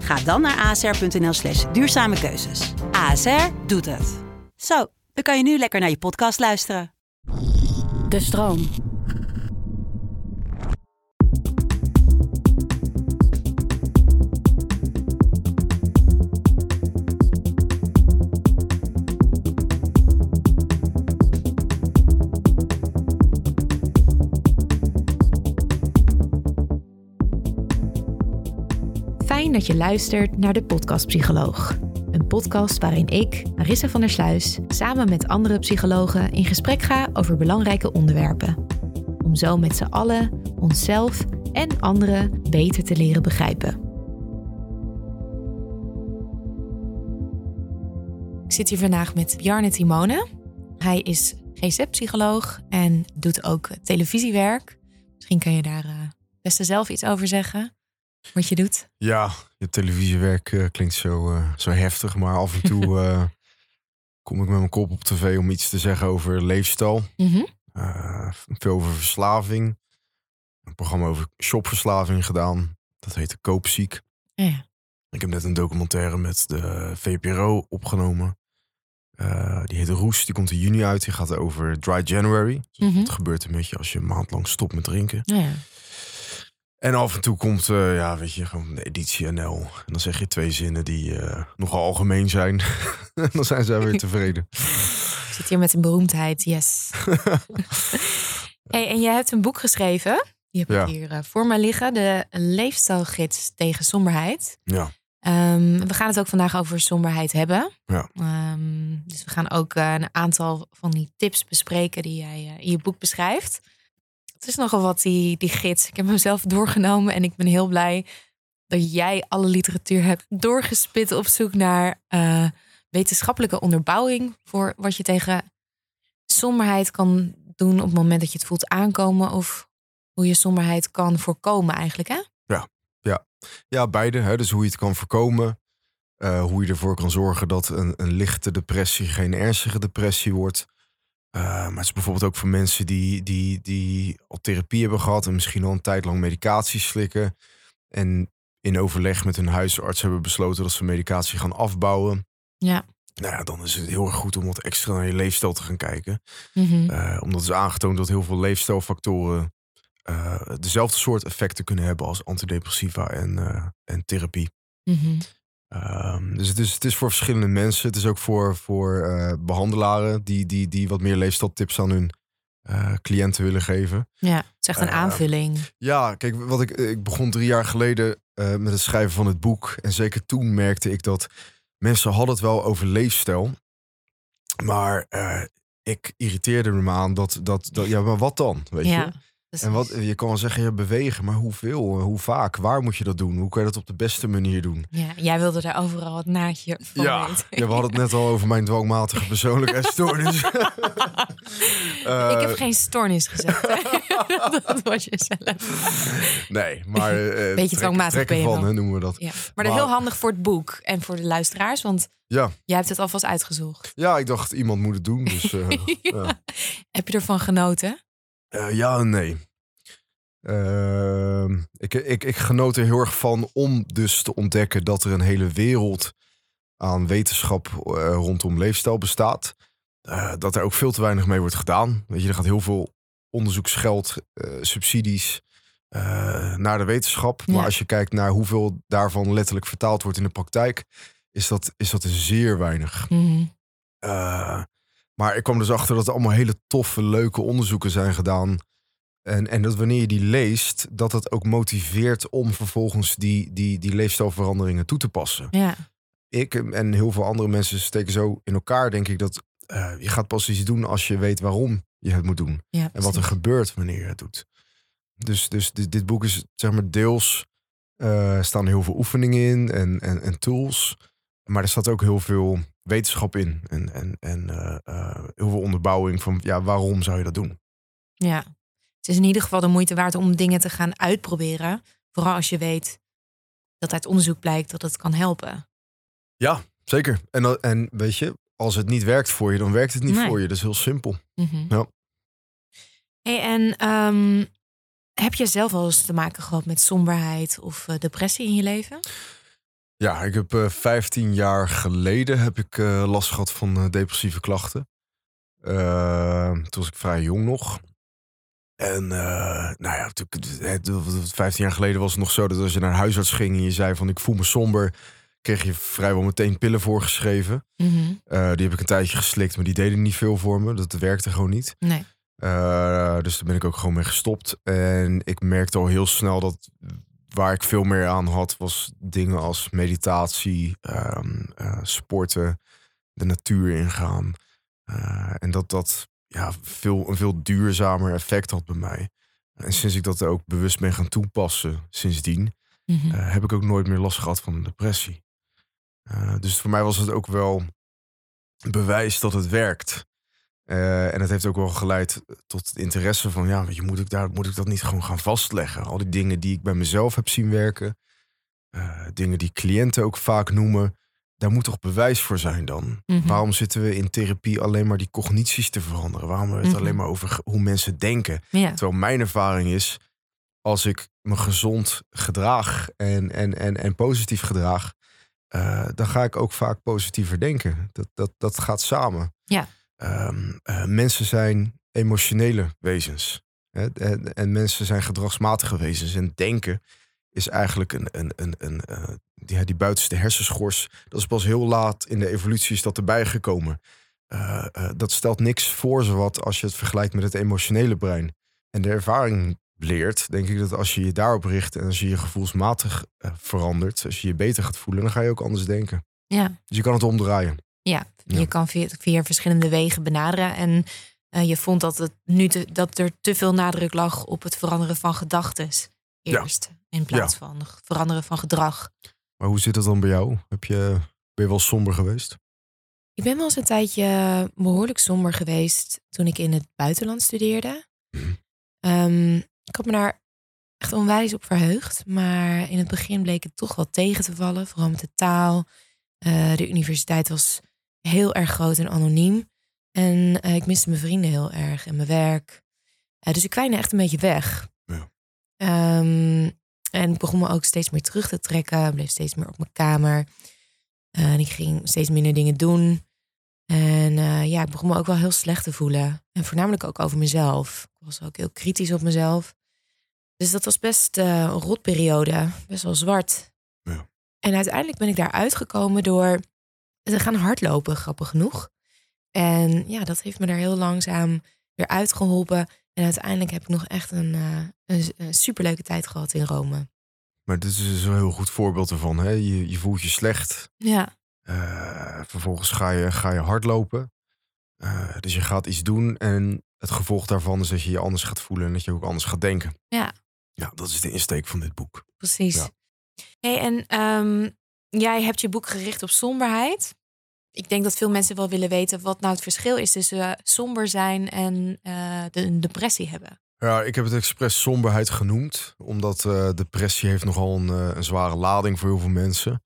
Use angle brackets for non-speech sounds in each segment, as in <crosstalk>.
Ga dan naar asr.nl slash duurzame keuzes. ASR doet het. Zo, dan kan je nu lekker naar je podcast luisteren. De stroom. Dat je luistert naar de Podcast Psycholoog. Een podcast waarin ik, Marissa van der Sluis, samen met andere psychologen in gesprek ga over belangrijke onderwerpen. Om zo met z'n allen onszelf en anderen beter te leren begrijpen. Ik zit hier vandaag met Bjarne Timone. Hij is GZ-psycholoog en doet ook televisiewerk. Misschien kan je daar uh, best zelf iets over zeggen wat je doet? Ja, je televisiewerk uh, klinkt zo, uh, zo heftig, maar af en toe uh, <laughs> kom ik met mijn kop op tv om iets te zeggen over leefstijl. Mm -hmm. veel over verslaving. Een programma over shopverslaving gedaan. Dat heette Koopziek. Ja. Ik heb net een documentaire met de VPRO opgenomen. die heet Roes, die komt in juni uit. Die gaat over Dry January. Dus mm -hmm. Wat gebeurt er met je als je een maand lang stopt met drinken? Ja. En af en toe komt, uh, ja, weet je, gewoon de editie NL. En dan zeg je twee zinnen die uh, nogal algemeen zijn. <laughs> en dan zijn ze weer <laughs> tevreden. Ik zit hier met een beroemdheid, yes. <laughs> hey, en jij hebt een boek geschreven. Die heb ik ja. hier uh, voor me liggen. De leefstijlgids tegen somberheid. Ja. Um, we gaan het ook vandaag over somberheid hebben. Ja. Um, dus we gaan ook een aantal van die tips bespreken die jij in je boek beschrijft. Het is nogal wat, die, die gids. Ik heb hem zelf doorgenomen en ik ben heel blij dat jij alle literatuur hebt doorgespit op zoek naar uh, wetenschappelijke onderbouwing voor wat je tegen somberheid kan doen op het moment dat je het voelt aankomen of hoe je somberheid kan voorkomen eigenlijk, hè? Ja, ja. ja beide. Dus hoe je het kan voorkomen, uh, hoe je ervoor kan zorgen dat een, een lichte depressie geen ernstige depressie wordt. Uh, maar het is bijvoorbeeld ook voor mensen die, die, die al therapie hebben gehad en misschien al een tijd lang medicatie slikken. En in overleg met hun huisarts hebben besloten dat ze medicatie gaan afbouwen. Ja. Nou ja, dan is het heel erg goed om wat extra naar je leefstijl te gaan kijken. Mm -hmm. uh, omdat is aangetoond dat heel veel leefstijlfactoren uh, dezelfde soort effecten kunnen hebben als antidepressiva en, en therapie. Mm -hmm. Um, dus het is, het is voor verschillende mensen. Het is ook voor, voor uh, behandelaren die, die, die wat meer leefstijltips aan hun uh, cliënten willen geven. Ja, het is echt een uh, aanvulling. Ja, kijk, wat ik, ik begon drie jaar geleden met het schrijven van het boek. En zeker toen merkte ik dat mensen hadden het wel over leefstijl. Maar ik irriteerde me aan dat, dat, dat, ja, maar wat dan? Weet ja. je? En wat, je kan wel zeggen, ja, bewegen, maar hoeveel, hoe vaak, waar moet je dat doen? Hoe kan je dat op de beste manier doen? Ja, jij wilde daar overal het naadje van ja, weten. Ja, we hadden het net al over mijn dwangmatige persoonlijkheidsstoornis. <laughs> uh, <laughs> ik heb geen stoornis gezegd. <laughs> dat was je zelf. Nee, maar... Uh, Beetje dwangmatig ben je van, hè, noemen we dat. Ja. Maar, maar dat is heel handig voor het boek en voor de luisteraars, want ja. jij hebt het alvast uitgezocht. Ja, ik dacht, iemand moet het doen. Dus, uh, ja. Heb je ervan genoten? Uh, ja en nee. Uh, ik, ik, ik genoot er heel erg van om dus te ontdekken dat er een hele wereld aan wetenschap uh, rondom leefstijl bestaat. Uh, dat er ook veel te weinig mee wordt gedaan. Weet je, er gaat heel veel onderzoeksgeld, subsidies naar de wetenschap. Ja. Maar als je kijkt naar hoeveel daarvan letterlijk vertaald wordt in de praktijk, is dat, is dat zeer weinig. Mm -hmm. Maar ik kwam dus achter dat er allemaal hele toffe, leuke onderzoeken zijn gedaan. En, en dat wanneer je die leest, dat het ook motiveert om vervolgens die, die, die leefstijlveranderingen toe te passen. Ja. Ik en heel veel andere mensen steken zo in elkaar, denk ik, dat eh, je gaat pas iets doen als je weet waarom je het moet doen. ja En wat er gebeurt wanneer je het doet. Dus, dus dit, dit boek is zeg maar deels eh, staan heel veel oefeningen in en, en, en tools. Maar er staat ook heel veel wetenschap in. En, en, en eh, eh, heel veel onderbouwing van ja, waarom zou je dat doen? Ja. Het is in ieder geval de moeite waard om dingen te gaan uitproberen. Vooral als je weet dat uit onderzoek blijkt dat het kan helpen. Ja, zeker. En, dan- en weet je, als het niet werkt voor je, dan werkt het niet Nee. voor je. Dat is heel simpel. Mhm. Ja. Hey, en ehm, heb je zelf wel eens te maken gehad met somberheid of eh, depressie in je leven? Ja, ik heb eh 15 jaar geleden heb ik eh, last gehad van eh, depressieve klachten. Eh, toen was ik vrij jong nog. En nou ja, toen, het, het- 15 jaar geleden was het nog zo dat als je naar een huisarts ging en je zei van ik voel me somber, kreeg je vrijwel meteen pillen voorgeschreven. Eh, die heb ik een tijdje geslikt, maar die deden niet veel voor me. Dat werkte gewoon niet. Nee. Dus daar ben ik ook gewoon mee gestopt. En ik merkte al heel snel dat waar ik veel meer aan had, was dingen als meditatie, ehm, eh, sporten, de natuur ingaan. Eh, en dat dat ja, veel, een veel duurzamer effect had bij mij. En sinds ik dat ook bewust ben gaan toepassen sindsdien, Mhm. eh, heb ik ook nooit meer last gehad van een depressie. Dus voor mij was het ook wel bewijs dat het werkt. Eh, en het heeft ook wel geleid tot het interesse van, ja, je, moet ik, daar, moet ik dat niet gewoon gaan vastleggen? Al die dingen die ik bij mezelf heb zien werken, eh, dingen die cliënten ook vaak noemen, daar moet toch bewijs voor zijn dan? Mhm. Waarom zitten we in therapie alleen maar die cognities te veranderen? Waarom hebben we het Mhm. alleen maar over hoe mensen denken? Ja. Terwijl mijn ervaring is, als ik me gezond gedraag en, en, en, en positief gedraag, eh, dan ga ik ook vaak positiever denken. Dat, dat, dat gaat samen. Ja. Ehm, eh, mensen zijn emotionele wezens. Hè? En, en mensen zijn gedragsmatige wezens. En denken is eigenlijk een, een, een, een, eh, die, die buitenste hersenschors. Dat is pas heel laat in de evolutie is dat erbij gekomen. Eh, dat stelt niks voor zowat als je het vergelijkt met het emotionele brein. En de ervaring leert, denk ik dat als je je daarop richt en als je je gevoelsmatig verandert, als je je beter gaat voelen, dan ga je ook anders denken. Ja. Dus je kan het omdraaien. Ja, Ja. je kan via, via verschillende wegen benaderen. En eh, je vond dat, het nu te- dat er te veel nadruk lag op het veranderen van gedachten Ja. eerst. In plaats van het veranderen van gedrag. Maar hoe zit het dan bij jou? Heb je, ben je wel somber geweest? Ik ben wel eens een tijdje behoorlijk somber geweest toen ik in het buitenland studeerde. Mhm. Ehm, ik had me daar echt onwijs op verheugd. Maar in het begin bleek het toch wel tegen te vallen. Vooral met de taal. Eh, de universiteit was heel erg groot en anoniem. En eh, ik miste mijn vrienden heel erg en mijn werk. Eh, dus ik kwijnde echt een beetje weg. Ja. Ehm, en ik begon me ook steeds meer terug te trekken. Ik bleef steeds meer op mijn kamer. Eh, en ik ging steeds minder dingen doen. En ja, ik begon me ook wel heel slecht te voelen. En voornamelijk ook over mezelf. Ik was ook heel kritisch op mezelf. Dus dat was best een rotperiode. Best wel zwart. Ja. En uiteindelijk ben ik daar uitgekomen door te gaan hardlopen, grappig genoeg. En ja, dat heeft me daar heel langzaam weer uitgeholpen. En uiteindelijk heb ik nog echt een, eh, een, een superleuke tijd gehad in Rome. Maar dit is dus een heel goed voorbeeld ervan. Hè? Je, je voelt je slecht. Ja, Eh, vervolgens ga je, ga je hardlopen. Eh, dus je gaat iets doen. En het gevolg daarvan is dat je je anders gaat voelen. En dat je ook anders gaat denken. Ja. Ja, dat is de insteek van dit boek. precies. Ja. Hey, en ehm, jij hebt je boek gericht op somberheid. Ik denk dat veel mensen wel willen weten wat nou het verschil is tussen eh, somber zijn en eh, de, een depressie hebben. Ja, ik heb het expres somberheid genoemd. Omdat eh, depressie heeft nogal een, een zware lading voor heel veel mensen.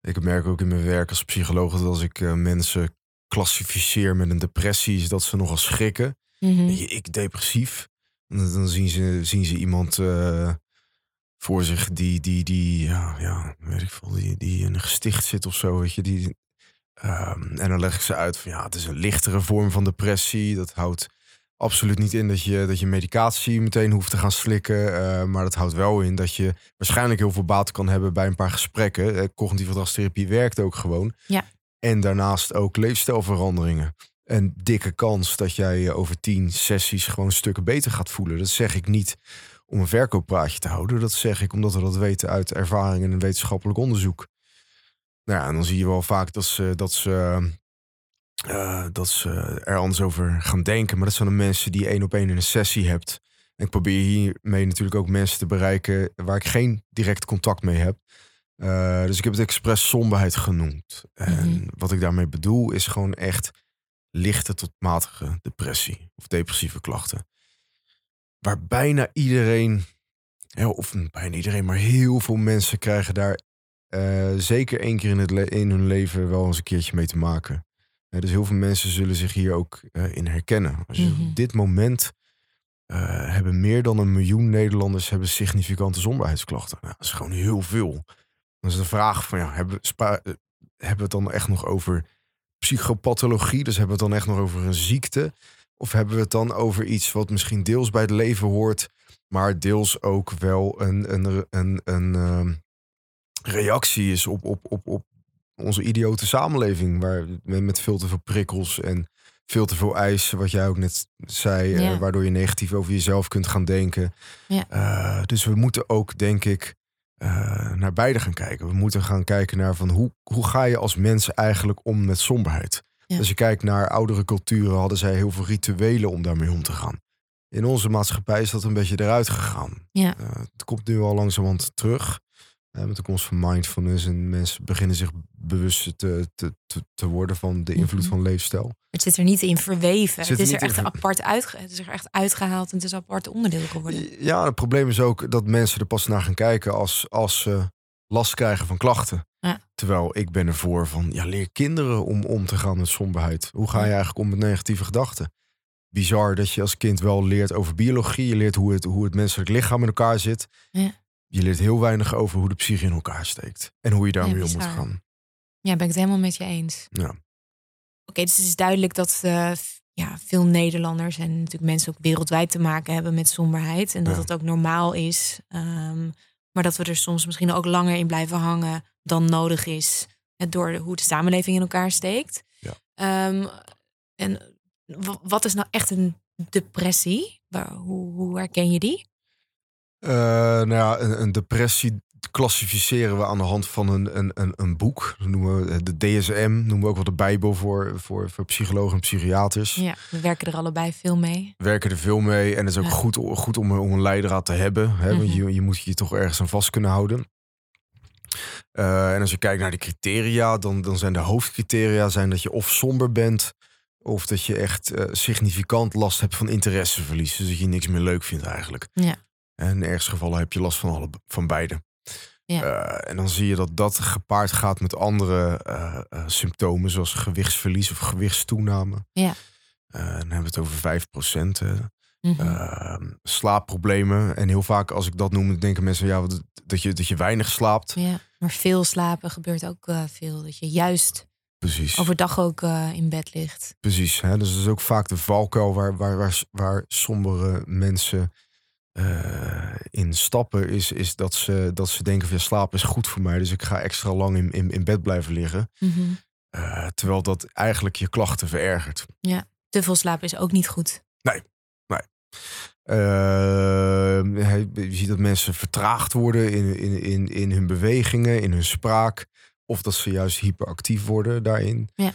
Ik merk ook in mijn werk als psycholoog dat als ik mensen klassificeer met een depressie, is dat ze nogal schrikken. Mhm. Ik depressief. En Dan zien ze, zien ze iemand voor zich die, die, die, ja, ja, weet ik veel, die, die in een gesticht zit of zo. Weet je, die, ehm, en dan leg ik ze uit van ja, het is een lichtere vorm van depressie. Dat houdt absoluut niet in dat je, dat je medicatie meteen hoeft te gaan slikken. eh, maar dat houdt wel in dat je waarschijnlijk heel veel baat kan hebben bij een paar gesprekken. Eh, cognitieve gedragstherapie werkt ook gewoon. Ja. En daarnaast ook leefstijlveranderingen. een dikke kans dat jij je over tien sessies gewoon stukken beter gaat voelen. Dat zeg ik niet om een verkooppraatje te houden. Dat zeg ik omdat we dat weten uit ervaring en wetenschappelijk onderzoek. Nou ja, en dan zie je wel vaak dat ze, dat ze, uh, dat ze er anders over gaan denken. Maar dat zijn de mensen die één op één in een sessie hebt. En ik probeer hiermee natuurlijk ook mensen te bereiken waar ik geen direct contact mee heb. Uh, dus ik heb het expres somberheid genoemd. En Mhm. wat ik daarmee bedoel is gewoon echt lichte tot matige depressie of depressieve klachten. Waar bijna iedereen, of bijna iedereen, maar heel veel mensen krijgen daar eh, zeker één keer in, het in hun leven wel eens een keertje mee te maken. Eh, dus heel veel mensen zullen zich hier ook eh, in herkennen. Als je Mhm. op dit moment hebben meer dan een miljoen Nederlanders hebben significante somberheidsklachten. Nou, dat is gewoon heel veel. Dan is de vraag van ja, hebben, hebben we het dan echt nog over psychopathologie? Dus hebben we het dan echt nog over een ziekte? Of hebben we het dan over iets wat misschien deels bij het leven hoort, maar deels ook wel een, een, een, een, ehm, reactie is op, op, op, op onze idiote samenleving, waar met veel te veel prikkels en veel te veel eisen, wat jij ook net zei, eh, waardoor je negatief over jezelf kunt gaan denken. Ja. Eh, dus we moeten ook, denk ik, eh, naar beide gaan kijken. We moeten gaan kijken naar van hoe, hoe ga je als mens eigenlijk om met somberheid. Ja. Als je kijkt naar oudere culturen, hadden zij heel veel rituelen om daarmee om te gaan. In onze maatschappij is dat een beetje eruit gegaan. Ja. Het komt nu al langzamerhand terug. Met de komst van mindfulness en mensen beginnen zich bewust te, te, te, worden van de invloed Mhm. van leefstijl. Het zit er niet in verweven. Het is er in echt ver- apart uitge het is er echt uitgehaald en het is een apart onderdeel geworden. Ja, het probleem is ook dat mensen er pas naar gaan kijken als, als ze last krijgen van klachten. Ja. Terwijl ik ben ervoor van, ja, leer kinderen om om te gaan met somberheid. Hoe ga je eigenlijk om met negatieve gedachten? Bizar dat je als kind wel leert over biologie. Je leert hoe het, hoe het menselijk lichaam in elkaar zit. Ja. Je leert heel weinig over hoe de psyche in elkaar steekt. En hoe je daarmee om moet gaan. Ja, ben ik het helemaal met je eens. Ja. Oké, dus het is duidelijk dat eh, ja, veel Nederlanders en natuurlijk mensen ook wereldwijd te maken hebben met somberheid. En dat Ja. het ook normaal is. Ehm, maar dat we er soms misschien ook langer in blijven hangen dan nodig is. eh, Door de- hoe de samenleving in elkaar steekt. Ja. Ehm, en wat is nou echt een depressie? Waar, hoe, hoe herken je die? Eh, nou ja, een, een depressie klassificeren we aan de hand van een, een, een, een boek. Dat noemen we de DSM, noemen we ook wel de Bijbel voor, voor, voor psychologen en psychiaters. Ja, we werken er allebei veel mee. werken er veel mee. En het is ook Ja. goed, goed om, om een leidraad te hebben. Hè? Want Mhm. je, je moet je toch ergens aan vast kunnen houden. Eh, en als je kijkt naar de criteria, dan, dan zijn de hoofdcriteria zijn dat je of somber bent, of dat je echt eh, significant last hebt van interesseverlies. Dus dat je niks meer leuk vindt eigenlijk. Ja. En in de ergste gevallen heb je last van, alle, van beide. Ja. Eh, en dan zie je dat dat gepaard gaat met andere eh, eh, symptomen, zoals gewichtsverlies of gewichtstoename. Ja. Dan hebben we het over 5 procent. Mhm. Ehm, slaapproblemen. En heel vaak als ik dat noem, denken mensen ja, dat, dat, je, dat je weinig slaapt. Ja, maar veel slapen gebeurt ook veel. Dat je juist Precies. overdag ook in bed ligt. Precies. Hè? Dus dat is ook vaak de valkuil waar, waar, waar, waar sombere mensen eh, in stappen. Is, is dat, ze, dat ze denken van ja, slaap is goed voor mij. Dus ik ga extra lang in, in, in bed blijven liggen. Mhm. Eh, terwijl dat eigenlijk je klachten verergert. Te veel slapen is ook niet goed. Eh, hij- je ziet dat mensen vertraagd worden in, in, in, in hun bewegingen, in hun spraak. Of dat ze juist hyperactief worden daarin. Ja.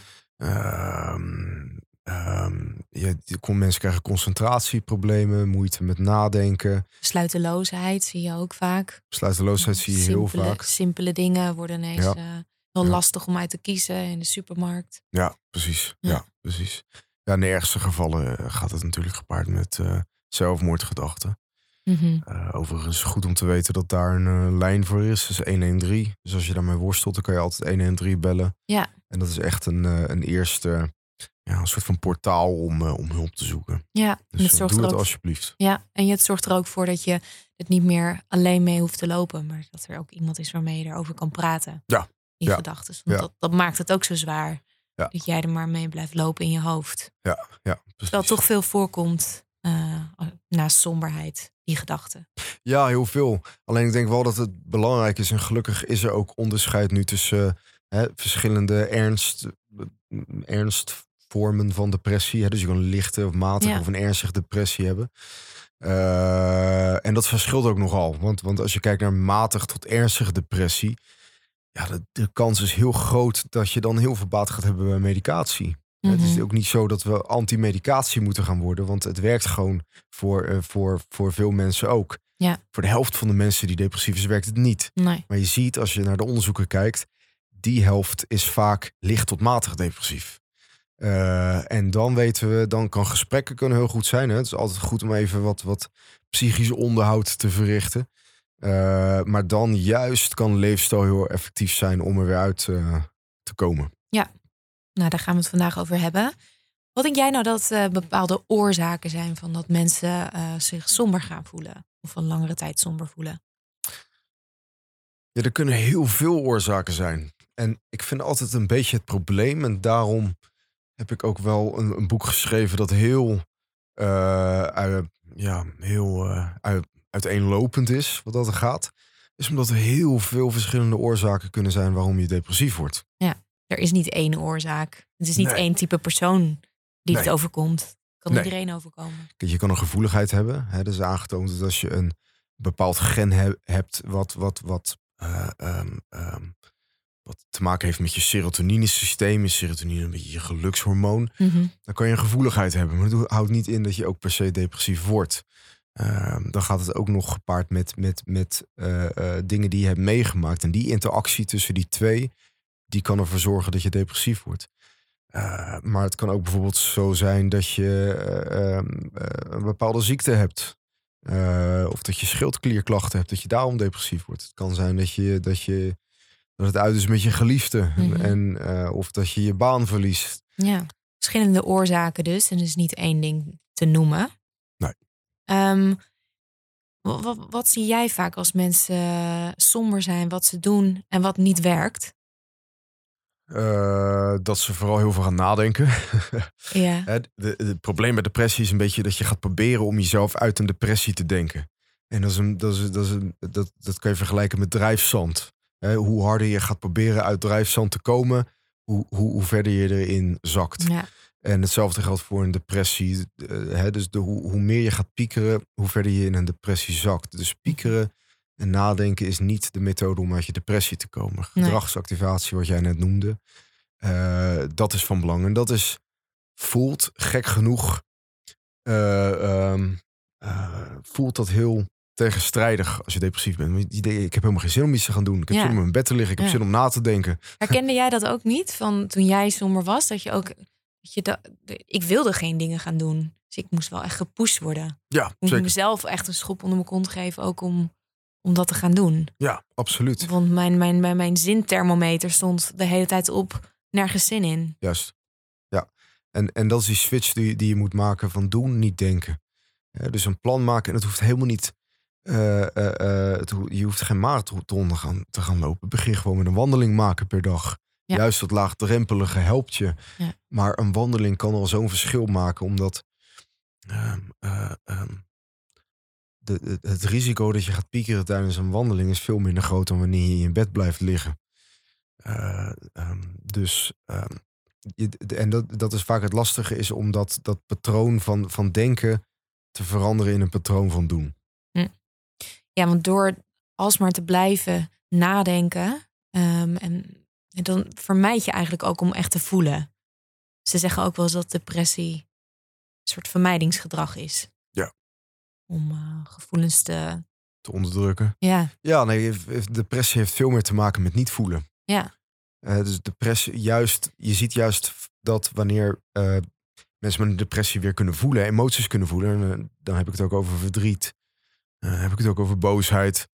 Ja, die- kon- mensen krijgen concentratieproblemen, moeite met nadenken. Sluiteloosheid zie je ook vaak. Sluiteloosheid zie je heel vaak. Simpele dingen worden ineens Ja. eh, heel Ja. lastig om uit te kiezen in de supermarkt. Ja, precies. Ja. Ja. precies. Ja, in de ergste gevallen eh, gaat het natuurlijk gepaard met eh, zelfmoordgedachten. Mhm. Eh, overigens goed om te weten dat daar een lijn voor is. Dat is 113. Dus als je daarmee worstelt, dan kan je altijd 113 bellen. Ja. En dat is echt een, een eerste, ja, een soort van portaal om, eh, om hulp te zoeken. Ja, Dus het eh, zorgt doe er het alsjeblieft. Ja, en het zorgt er ook voor dat je het niet meer alleen mee hoeft te lopen, maar dat er ook iemand is waarmee je erover kan praten. Ja, In ja, gedachten. Want ja. dat, dat maakt het ook zo zwaar. Ja. Dat jij er maar mee blijft lopen in je hoofd. Ja, precies. Terwijl het toch veel voorkomt eh, naast somberheid, die gedachten. Ja, heel veel. Alleen ik denk wel dat het belangrijk is. En gelukkig is er ook onderscheid nu tussen hè, verschillende ernst, vormen van depressie. Hè? Dus je kan een lichte of matige Ja. of een ernstige depressie hebben. Eh, en dat verschilt ook nogal. Want, want als je kijkt naar matig tot ernstige depressie, ja, de, de kans is heel groot dat je dan heel veel baat gaat hebben bij medicatie. Het is Mhm. ook niet zo dat we anti-medicatie moeten gaan worden, want het werkt gewoon voor, eh, voor, voor veel mensen ook. Ja. Voor de helft van de mensen die depressief is, werkt het niet. Nee. Maar je ziet als je naar de onderzoeken kijkt, die helft is vaak licht tot matig depressief. Eh, en dan weten we, dan kan gesprekken kunnen heel goed zijn. Hè? Het is altijd goed om even wat, wat psychisch onderhoud te verrichten. Eh, maar dan juist kan leefstijl heel effectief zijn om er weer uit eh, te komen. Nou, daar gaan we het vandaag over hebben. Wat denk jij nou dat bepaalde oorzaken zijn van dat mensen zich somber gaan voelen? Of een langere tijd somber voelen? Ja, er kunnen heel veel oorzaken zijn. En ik vind altijd een beetje het probleem. En daarom heb ik ook wel een, een boek geschreven dat heel, eh, uit- ja, heel eh, uit- uiteenlopend is, wat dat er gaat. Is omdat er heel veel verschillende oorzaken kunnen zijn waarom je depressief wordt. Er is niet één oorzaak. Het is niet Nee. één type persoon die het overkomt. kan Nee. iedereen overkomen. Je kan een gevoeligheid hebben. Hè? Dat is aangetoond dat als je een bepaald gen he- hebt wat, wat, wat, eh, ehm, ehm, wat te maken heeft met je serotoninesysteem. Is serotonine een beetje je gelukshormoon. Mhm. dan kan je een gevoeligheid hebben. Maar dat houdt niet in dat je ook per se depressief wordt. Ehm, dan gaat het ook nog gepaard met, met, met eh, eh, dingen die je hebt meegemaakt. En die interactie tussen die twee, die kan ervoor zorgen dat je depressief wordt. Eh, maar het kan ook bijvoorbeeld zo zijn dat je eh, ehm, eh, een bepaalde ziekte hebt. Of dat je schildklierklachten hebt, dat je daarom depressief wordt. Het kan zijn dat, je, dat, je, dat het uit is met je geliefde. Mhm. en, eh, of dat je je baan verliest. Ja, verschillende oorzaken dus. En is niet één ding te noemen. Nee. Ehm, wa- wa- wat, zie jij vaak als mensen eh, somber zijn, wat ze doen en wat niet werkt? Eh, dat ze vooral heel veel gaan nadenken. <laughs> Ja, Het de, de- het probleem bij depressie is een beetje dat je gaat proberen om jezelf uit een depressie te denken. En dat, is een, dat, is, dat, is een, dat, dat kan je vergelijken met drijfzand. Hè, hoe harder je gaat proberen uit drijfzand te komen, hoe, hoe, hoe verder je erin zakt. ja, En hetzelfde geldt voor een depressie. Eh, hè, dus de, hoe, hoe meer je gaat piekeren, hoe verder je in een depressie zakt. Dus piekeren en nadenken is niet de methode om uit je depressie te komen. Gedragsactivatie, wat jij net noemde, eh, dat is van belang. En dat is, voelt gek genoeg, eh, ehm, eh, voelt dat heel tegenstrijdig als je depressief bent. Ik heb helemaal geen zin om iets te gaan doen. Ik heb Ja. zin om in mijn bed te liggen. Ik heb Ja. zin om na te denken. Herkende jij dat ook niet van toen jij somber was? Dat je ook, dat je da- de- ik wilde geen dingen gaan doen. Dus ik moest wel echt gepusht worden. Ja, Ik moest mezelf echt een schop onder mijn kont geven, ook om, om dat te gaan doen. Ja, absoluut. Want mijn, mijn, mijn, mijn zinthermometer stond de hele tijd op, nergens zin in. Juist. Ja. En, en dat is die switch die, die je moet maken van doen, niet denken. Ja, dus een plan maken. En het hoeft helemaal niet. Eh, eh, eh, het je hoeft geen marathon te gaan, te gaan lopen. Begin gewoon met een wandeling maken per dag. Ja. Juist dat laagdrempelige helpt je. Ja. Maar een wandeling kan al zo'n verschil maken, omdat ehm, eh, ehm, de, de- het risico dat je gaat piekeren tijdens een wandeling is veel minder groot dan wanneer je in je bed blijft liggen. Eh, ehm, dus je- en dat, dat is vaak het lastige, is om dat, dat patroon van, van denken te veranderen in een patroon van doen. Ja, want door alsmaar te blijven nadenken, ehm, en, en dan vermijd je eigenlijk ook om echt te voelen. Ze zeggen ook wel eens dat depressie een soort vermijdingsgedrag is. Ja. Om eh, gevoelens te. Te onderdrukken. Ja, Ja, nee, depressie heeft veel meer te maken met niet voelen. ja, Eh, dus depressie, juist, je ziet juist dat wanneer eh, mensen met een depressie weer kunnen voelen, emoties kunnen voelen, en, dan heb ik het ook over verdriet, eh, heb ik het ook over boosheid,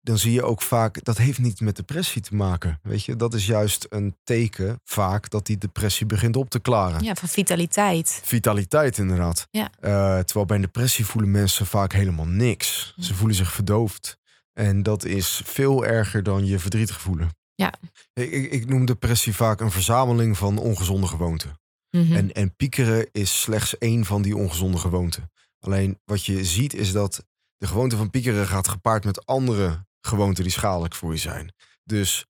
dan zie je ook vaak, dat heeft niet met depressie te maken. Weet je, dat is juist een teken vaak dat die depressie begint op te klaren. ja, van vitaliteit. Vitaliteit inderdaad. Ja. Eh, terwijl bij een depressie voelen mensen vaak helemaal niks. Ze voelen zich verdoofd. En dat is veel erger dan je verdrietig voelen. Ja. Ik, ik, ik noem depressie vaak een verzameling van ongezonde gewoonten. Mhm. En, en piekeren is slechts één van die ongezonde gewoonten. Alleen wat je ziet is dat de gewoonte van piekeren gaat gepaard met andere gewoonten die schadelijk voor je zijn. Dus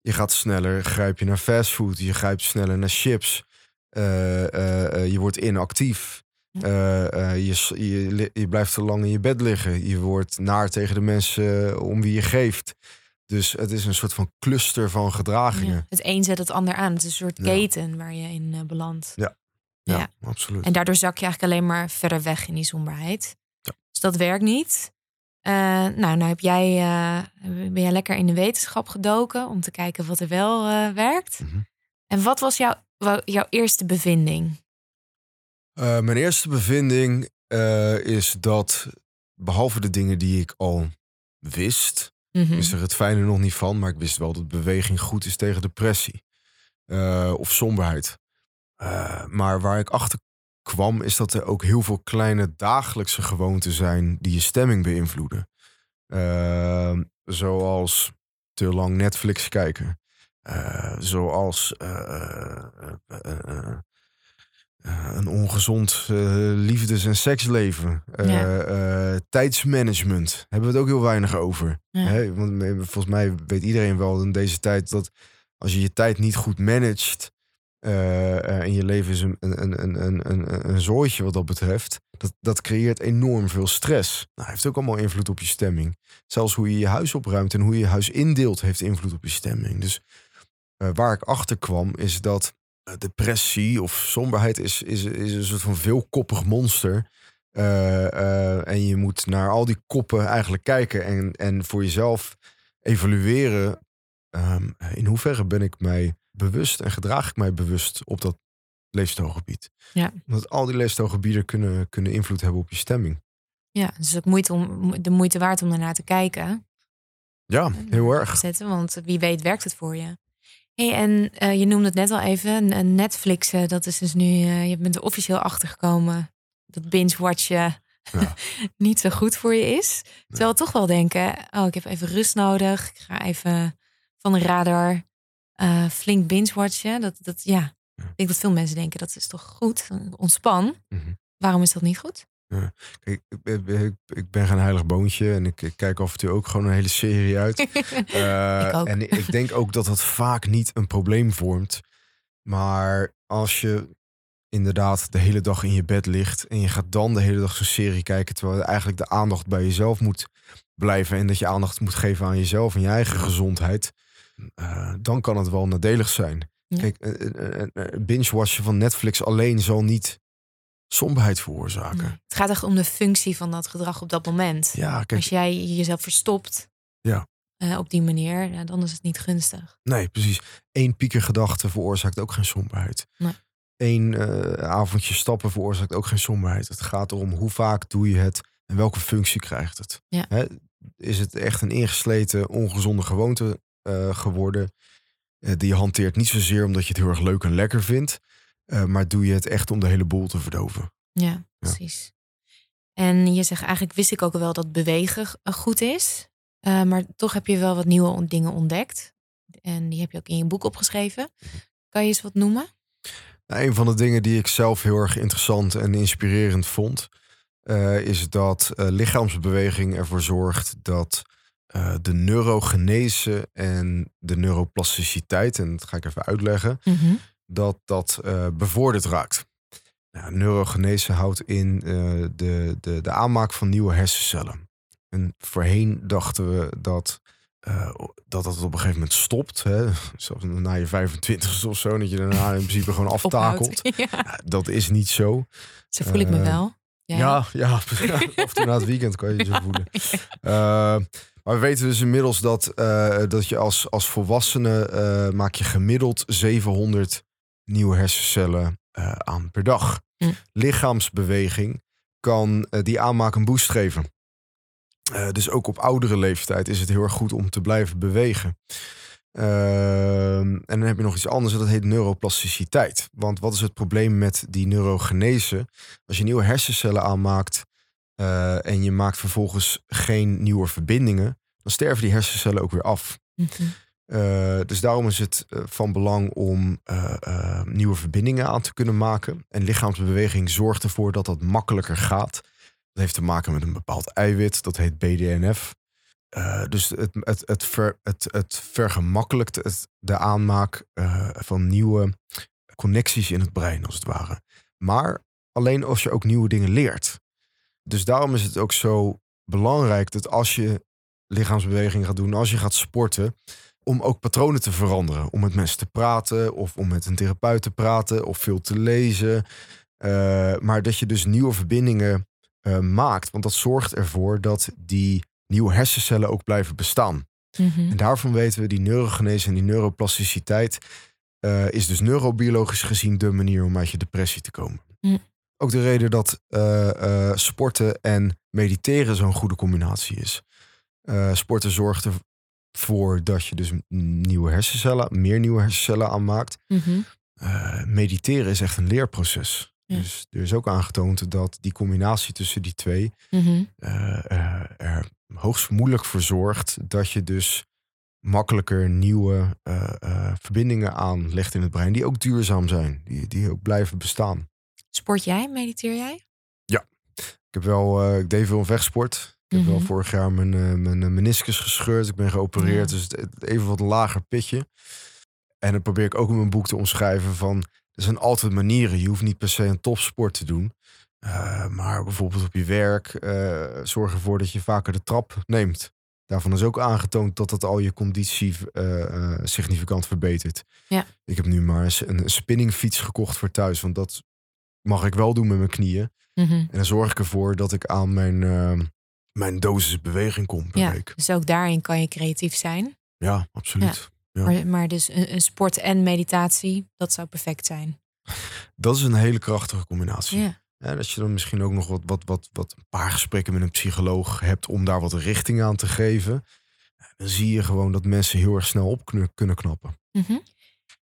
je gaat sneller, grijp je naar fastfood, je grijpt sneller naar chips. Eh, eh, eh, je wordt inactief. Eh, je, je, je blijft te lang in je bed liggen. Je wordt naar tegen de mensen om wie je geeft. Dus het is een soort van cluster van gedragingen. Ja, Het een zet het ander aan. Het is een soort Ja. keten waar je in belandt. Ja, Ja. absoluut. En daardoor zak je eigenlijk alleen maar verder weg in die somberheid. Dus dat werkt niet. Eh, nou, nou heb jij, eh, ben jij lekker in de wetenschap gedoken om te kijken wat er wel eh, werkt. Mhm. En wat was jouw, jouw eerste bevinding? Mijn eerste bevinding is dat, behalve de dingen die ik al wist, ik wist er het fijne nog niet van, maar ik wist wel dat beweging goed is tegen depressie of somberheid. Maar waar ik achter kwam, is dat er ook heel veel kleine dagelijkse gewoonten zijn die je stemming beïnvloeden. Eh, zoals te lang Netflix kijken. Eh, zoals eh, eh, een ongezond liefdes- en seksleven. Ja. tijdsmanagement. Hebben we het ook heel weinig over. Ja. Hè? Want volgens mij weet iedereen wel in deze tijd dat als je je tijd niet goed managt. Eh, eh, en je leven is een, een, een, een, een, een, zooitje wat dat betreft. Dat, dat creëert enorm veel stress. Nou, heeft ook allemaal invloed op je stemming. Zelfs hoe je je huis opruimt en hoe je je huis indeelt, heeft invloed op je stemming. Dus eh, waar ik achter kwam, is dat eh, depressie of somberheid is, is, is een soort van veelkoppig monster. Eh, eh, en je moet naar al die koppen eigenlijk kijken en, en voor jezelf evalueren. ehm, in hoeverre ben ik mij bewust en gedraag ik mij bewust op dat leefstijlgebied? Ja. Omdat al die leefstijlgebieden kunnen, kunnen invloed hebben op je stemming. Ja, dus het is ook moeite om, de moeite waard om daarnaar te kijken. Ja, heel erg. Zetten, want wie weet werkt het voor je. Hey, en eh, je noemde het net al even, een Netflix, eh, dat is dus nu, eh, je bent er officieel achter gekomen dat binge-watchen Ja. <laughs> niet zo goed voor je is. Terwijl we toch wel denken, oh, ik heb even rust nodig. Ik ga even van de radar eh, flink binge-watchen. Dat, dat, ja, ik denk dat veel mensen denken, dat is toch goed, ontspan. Mhm. Waarom is dat niet goed? Kijk, ik, ben- ik, ik ben geen heilig boontje en ik, ik kijk af en toe ook gewoon een hele serie uit. <laughs> Eh, Ik. En ik denk ook dat dat vaak niet een probleem vormt. Maar als je inderdaad de hele dag in je bed ligt en je gaat dan de hele dag zo'n serie kijken, terwijl eigenlijk de aandacht bij jezelf moet blijven en dat je aandacht moet geven aan jezelf en je eigen gezondheid, eh, dan kan het wel nadelig zijn. Ja. Kijk, eh, eh, binge-watchen van Netflix alleen zal niet somberheid veroorzaken. Nee. Het gaat echt om de functie van dat gedrag op dat moment. Ja, kijk, Als jij jezelf verstopt Ja. op die manier, ja, dan is het niet gunstig. Nee, precies. Eén piekergedachte veroorzaakt ook geen somberheid. Nee. Eén avondje stappen veroorzaakt ook geen somberheid. Het gaat erom hoe vaak doe je het en welke functie krijgt het. Ja. Hè, is het echt een ingesleten, ongezonde gewoonte geworden? eh, die je hanteert niet zozeer omdat je het heel erg leuk en lekker vindt. eh, maar doe je het echt om de hele boel te verdoven. Ja, precies. En je zegt eigenlijk wist ik ook wel dat bewegen goed is. Eh, maar toch heb je wel wat nieuwe dingen ontdekt. En die heb je ook in je boek opgeschreven. Kan je eens wat noemen? Nou, een van de dingen die ik zelf heel erg interessant en inspirerend vond, eh, is dat eh, lichaamsbeweging ervoor zorgt dat eh, de neurogenese en de neuroplasticiteit, en dat ga ik even uitleggen, dat dat eh, bevorderd raakt. Nou, neurogenese houdt in eh, de, de, de aanmaak van nieuwe hersencellen. En voorheen dachten we dat eh, dat dat op een gegeven moment stopt. Hè? <laughs> Zelfs na je 25 of zo, dat je daarna in principe gewoon aftakelt. <laughs> Ja, dat is niet zo. zo voel ik me wel. Ja. Ja, ja, <laughs> of toen na het weekend kan je je zo voelen. Maar we weten dus inmiddels dat, eh, dat je als, als volwassene eh, maak je gemiddeld 700 nieuwe hersencellen eh, aan per dag. Hm. Lichaamsbeweging kan die aanmaak een boost geven. Dus ook op oudere leeftijd is het heel erg goed om te blijven bewegen. Ehm, en dan heb je nog iets anders, en dat heet neuroplasticiteit. Want wat is het probleem met die neurogenese? Als je nieuwe hersencellen aanmaakt eh, en je maakt vervolgens geen nieuwe verbindingen, dan sterven die hersencellen ook weer af. Mhm. Eh, dus daarom is het eh, van belang om nieuwe verbindingen aan te kunnen maken. En lichaamsbeweging zorgt ervoor dat dat makkelijker gaat. Dat heeft te maken met een bepaald eiwit, dat heet BDNF. Dus het, het, het, ver, het, het vergemakkelijkt het, de aanmaak van nieuwe connecties in het brein, als het ware. Maar alleen als je ook nieuwe dingen leert. Dus daarom is het ook zo belangrijk dat als je lichaamsbeweging gaat doen, als je gaat sporten, om ook patronen te veranderen. Om met mensen te praten of om met een therapeut te praten of veel te lezen. Uh, maar dat je dus nieuwe verbindingen uh, maakt. Want dat zorgt ervoor dat die nieuwe hersencellen ook blijven bestaan. Mm -hmm. En daarvan weten we die neurogenese en die neuroplasticiteit uh, is dus neurobiologisch gezien de manier om uit je depressie te komen. Mm. Ook de reden dat sporten en mediteren zo'n goede combinatie is. sporten zorgt ervoor dat je dus nieuwe hersencellen, meer nieuwe hersencellen aanmaakt. Mm -hmm. mediteren is echt een leerproces. Dus er is ook aangetoond dat die combinatie tussen die twee mm er hoogst moeilijk voor zorgt dat je dus makkelijker nieuwe verbindingen aanlegt in het brein, die ook duurzaam zijn, die, die ook blijven bestaan. Sport jij? Mediteer jij? Ja, ik heb wel, ik deed veel vechtsport. Ik heb wel mhm. vorig jaar mijn, mijn meniscus gescheurd. Ik ben geopereerd, dus even wat lager pitje. En dan probeer ik ook in mijn boek te omschrijven van er zijn altijd manieren. Je hoeft niet per se een topsport te doen. Uh, maar bijvoorbeeld op je werk zorg ervoor dat je vaker de trap neemt. Daarvan is ook aangetoond dat dat al je conditie significant verbetert. Ja. Ik heb nu maar eens een spinningfiets gekocht voor thuis. Want dat mag ik wel doen met mijn knieën. Mm -hmm. En dan zorg ik ervoor dat ik aan mijn, mijn dosis beweging kom per ja, week. Dus ook daarin kan je creatief zijn. Ja, absoluut. Ja. Maar, maar, dus een, een, sport en meditatie, dat zou perfect zijn. Dat is een hele krachtige combinatie. Ja. En als je dan misschien ook nog wat, wat, wat, wat een paar gesprekken met een psycholoog hebt om daar wat richting aan te geven, dan zie je gewoon dat mensen heel erg snel op kunnen, kunnen knappen. Mm -hmm.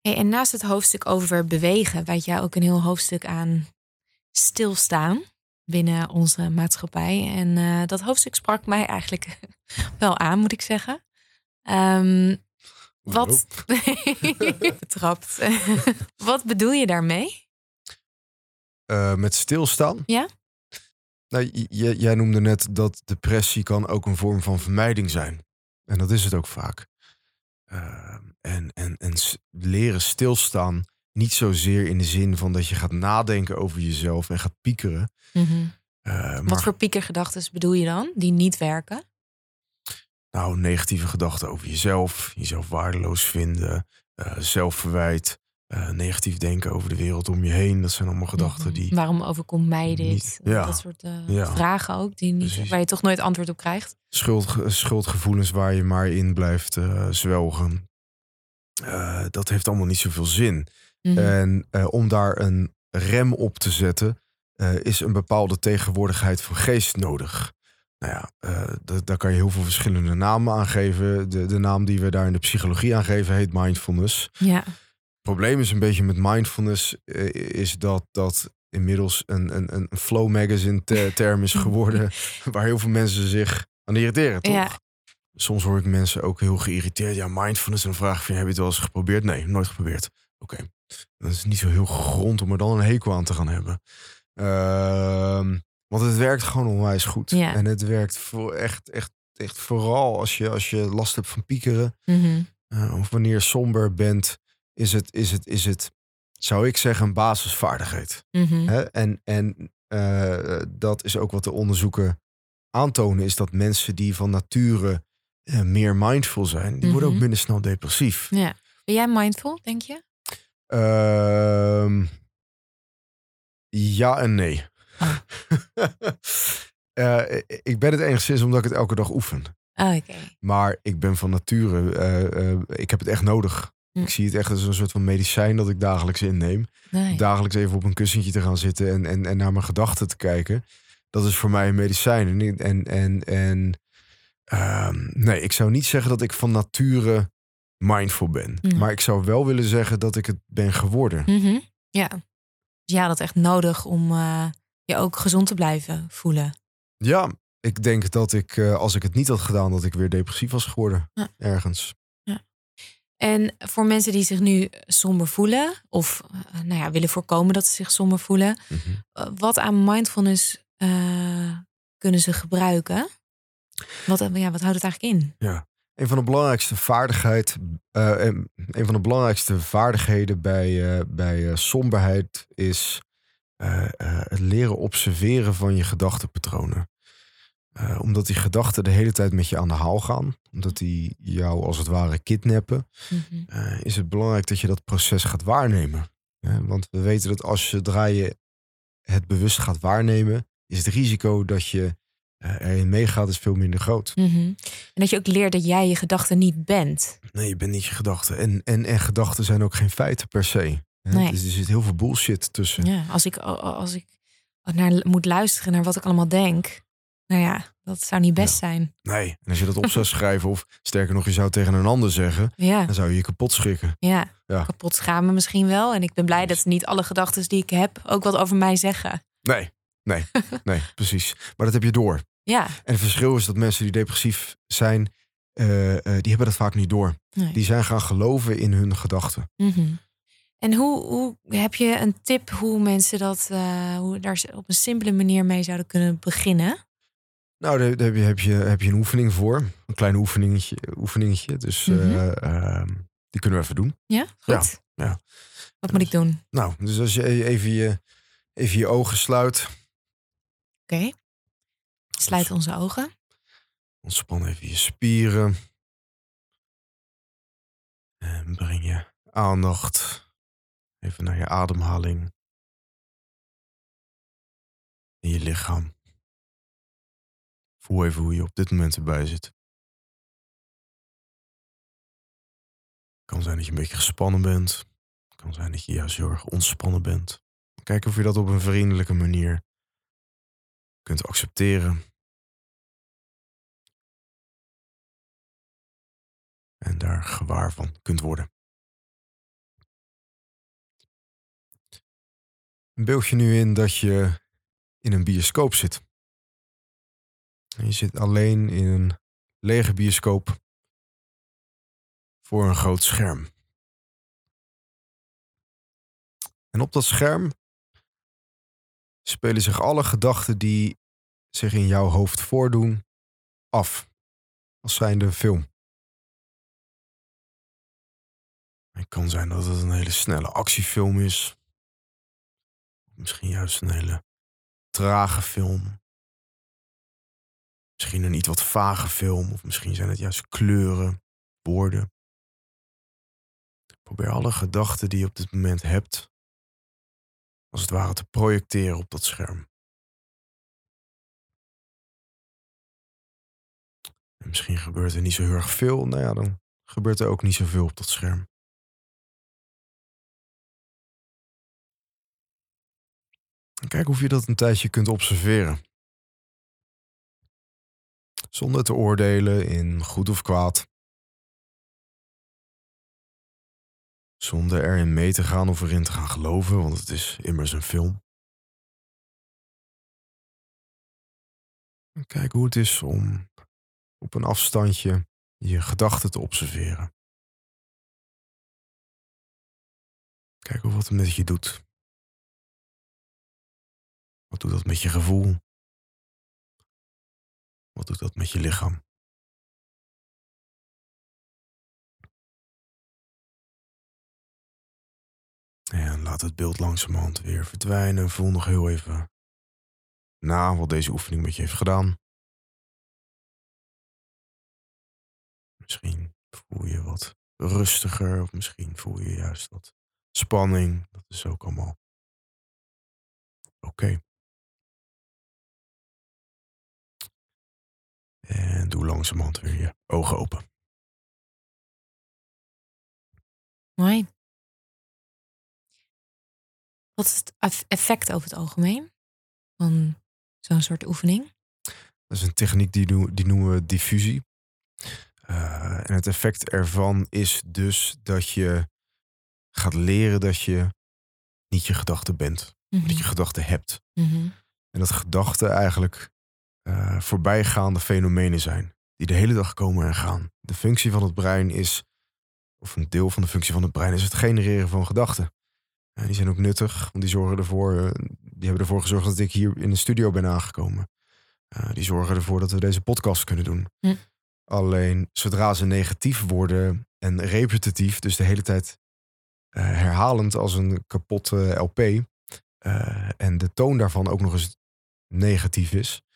Hey, en naast het hoofdstuk over bewegen, weet jij ook een heel hoofdstuk aan stilstaan binnen onze maatschappij. En uh, dat hoofdstuk sprak mij eigenlijk <laughs> wel aan, moet ik zeggen. Um, wat? <laughs> <laughs> Betrapt. Wat bedoel je daarmee? Uh, met stilstaan? Ja. Nou, jij noemde net dat depressie kan ook een vorm van vermijding zijn. En dat is het ook vaak. Uh, en, en, en leren stilstaan, niet zozeer in de zin van dat je gaat nadenken over jezelf en gaat piekeren. Mm -hmm. uh, maar... Wat voor piekergedachten bedoel je dan, die niet werken? Nou, negatieve gedachten over jezelf, jezelf waardeloos vinden, uh, zelfverwijt, uh, negatief denken over de wereld om je heen. Dat zijn allemaal gedachten mhm. die. Waarom overkomt mij dit? ja, dat soort uh, vragen ook, die niet, waar je toch nooit antwoord op krijgt. Schuld, schuldgevoelens waar je maar in blijft zwelgen. Dat heeft allemaal niet zoveel zin. Mm -hmm. En om daar een rem op te zetten, is een bepaalde tegenwoordigheid van geest nodig. Nou ja, daar kan je heel veel verschillende namen aan geven. De, de naam die we daar in de psychologie aan geven heet mindfulness. Ja. Het probleem is een beetje met mindfulness is dat dat inmiddels een, een, een flow magazine term is <laughs> geworden waar heel veel mensen zich aan irriteren, toch? Ja. Soms hoor ik mensen ook heel geïrriteerd. Ja, mindfulness. En dan vraag ik heb je het wel eens geprobeerd? Nee, nooit geprobeerd. Oké. Okay. Dat is niet zo heel grond om er dan een hekel aan te gaan hebben. Uh, want het werkt gewoon onwijs goed. Ja. En het werkt voor echt, echt, echt vooral als je, als je last hebt van piekeren. Mm uh, of wanneer je somber bent, is het, is het, is het, zou ik zeggen, een basisvaardigheid. Mm -hmm. En, en uh, dat is ook wat de onderzoeken aantonen, is dat mensen die van nature uh, meer mindful zijn, die mm -hmm. worden ook mhm. minder snel depressief. Ja. Ben jij mindful, denk je? Uh, ja en nee. <laughs> uh, ik ben het enigszins omdat ik het elke dag oefen. Oh, Maar ik ben van nature, uh, ik heb het echt nodig. Hm. Ik zie het echt als een soort van medicijn dat ik dagelijks inneem. Nee. Dagelijks even op een kussentje te gaan zitten en, en, en naar mijn gedachten te kijken. Dat is voor mij een medicijn. En, en, en, en ehm, nee, ik zou niet zeggen dat ik van nature mindful ben. Hm. Maar ik zou wel willen zeggen dat ik het ben geworden. Mm -hmm. Ja. Ja, dat echt nodig om je ook gezond te blijven voelen. Ja, ik denk dat ik, eh, als ik het niet had gedaan, dat ik weer depressief was geworden. Ergens. Ja. En voor mensen die zich nu somber voelen, of uh, nou ja, willen voorkomen dat ze zich somber voelen, mm -hmm. wat aan mindfulness kunnen ze gebruiken? Wat, ja, wat houdt het eigenlijk in? Ja, Een van de belangrijkste vaardigheid, eh, een van de belangrijkste vaardigheden bij, uh, bij uh, somberheid is het leren observeren van je gedachtenpatronen. omdat die gedachten de hele tijd met je aan de haal gaan, omdat die jou als het ware kidnappen, mm is het belangrijk dat je dat proces gaat waarnemen. want we weten dat als je, zodra je het bewust gaat waarnemen, is het risico dat je erin meegaat, is veel minder groot. Mhm. En dat je ook leert dat jij je gedachten niet bent. Nee, je bent niet je gedachten. En, en, en gedachten zijn ook geen feiten per se. Nee. Dus er zit heel veel bullshit tussen. Ja, als ik, als ik naar, moet luisteren naar wat ik allemaal denk. Nou ja, dat zou niet best zijn. Nee, en als je dat op zou <laughs> schrijven, of sterker nog, je zou tegen een ander zeggen, ja. dan zou je je kapot schrikken. Ja, ja. kapot schamen misschien wel. En ik ben blij dat niet alle gedachten die ik heb ook wat over mij zeggen. Nee, nee, nee, precies. Maar dat heb je door. Ja. En het verschil is dat mensen die depressief zijn, uh, uh, die hebben dat vaak niet door. Nee. Die zijn gaan geloven in hun gedachten. Mm -hmm. En hoe, hoe heb je een tip hoe mensen dat, uh, hoe daar op een simpele manier mee zouden kunnen beginnen? Nou, daar, daar heb, je, heb, je, heb je een oefening voor. Een klein oefeningetje. oefeningetje. Dus mm -hmm. die kunnen we even doen. Ja, goed. Ja, ja. Wat moet ik doen? Nou, dus als je even je, even je ogen sluit. Oké. Okay. Sluit onze ogen. Ontspan even je spieren. En breng je aandacht even naar je ademhaling. In je lichaam. Voel even hoe je op dit moment erbij zit. Het kan zijn dat je een beetje gespannen bent. Het kan zijn dat je juist heel erg ontspannen bent. Kijk of je dat op een vriendelijke manier kunt accepteren. En daar gewaar van kunt worden. Beeld je nu in dat je in een bioscoop zit. En je zit alleen in een lege bioscoop voor een groot scherm. En op dat scherm spelen zich alle gedachten die zich in jouw hoofd voordoen af. Als zijnde film. Het kan zijn dat het een hele snelle actiefilm is. Misschien juist een hele trage film. Misschien een iets wat vage film. Of misschien zijn het juist kleuren, woorden. Probeer alle gedachten die je op dit moment hebt, als het ware te projecteren op dat scherm. En misschien gebeurt er niet zo heel erg veel. Nou ja, dan gebeurt er ook niet zoveel op dat scherm. Kijk of je dat een tijdje kunt observeren. Zonder te oordelen in goed of kwaad. Zonder erin mee te gaan of erin te gaan geloven, want het is immers een film. Kijk hoe het is om op een afstandje je gedachten te observeren. Kijk wat het met je doet. Wat doet dat met je gevoel? Wat doet dat met je lichaam? En laat het beeld langzamerhand weer verdwijnen. Voel nog heel even na wat deze oefening met je heeft gedaan. Misschien voel je wat rustiger of misschien voel je juist wat spanning. Dat is ook allemaal oké. En doe langzamerhand weer je ogen open. Mooi. Wat is het effect over het algemeen van zo'n soort oefening? Dat is een techniek die, die noemen we diffusie. Uh, en het effect ervan is dus dat je gaat leren dat je niet je gedachte bent. Mm Dat je gedachten hebt. Mm -hmm. En dat gedachten eigenlijk uh, voorbijgaande fenomenen zijn. Die de hele dag komen en gaan. De functie van het brein is, of een deel van de functie van het brein is het genereren van gedachten. En die zijn ook nuttig, want die zorgen ervoor, uh, die hebben ervoor gezorgd dat ik hier in de studio ben aangekomen. Uh, die zorgen ervoor dat we deze podcast kunnen doen. Hm. Alleen zodra ze negatief worden en repetitief, dus de hele tijd eh, herhalend als een kapotte LP, eh, en de toon daarvan ook nog eens negatief is, eh,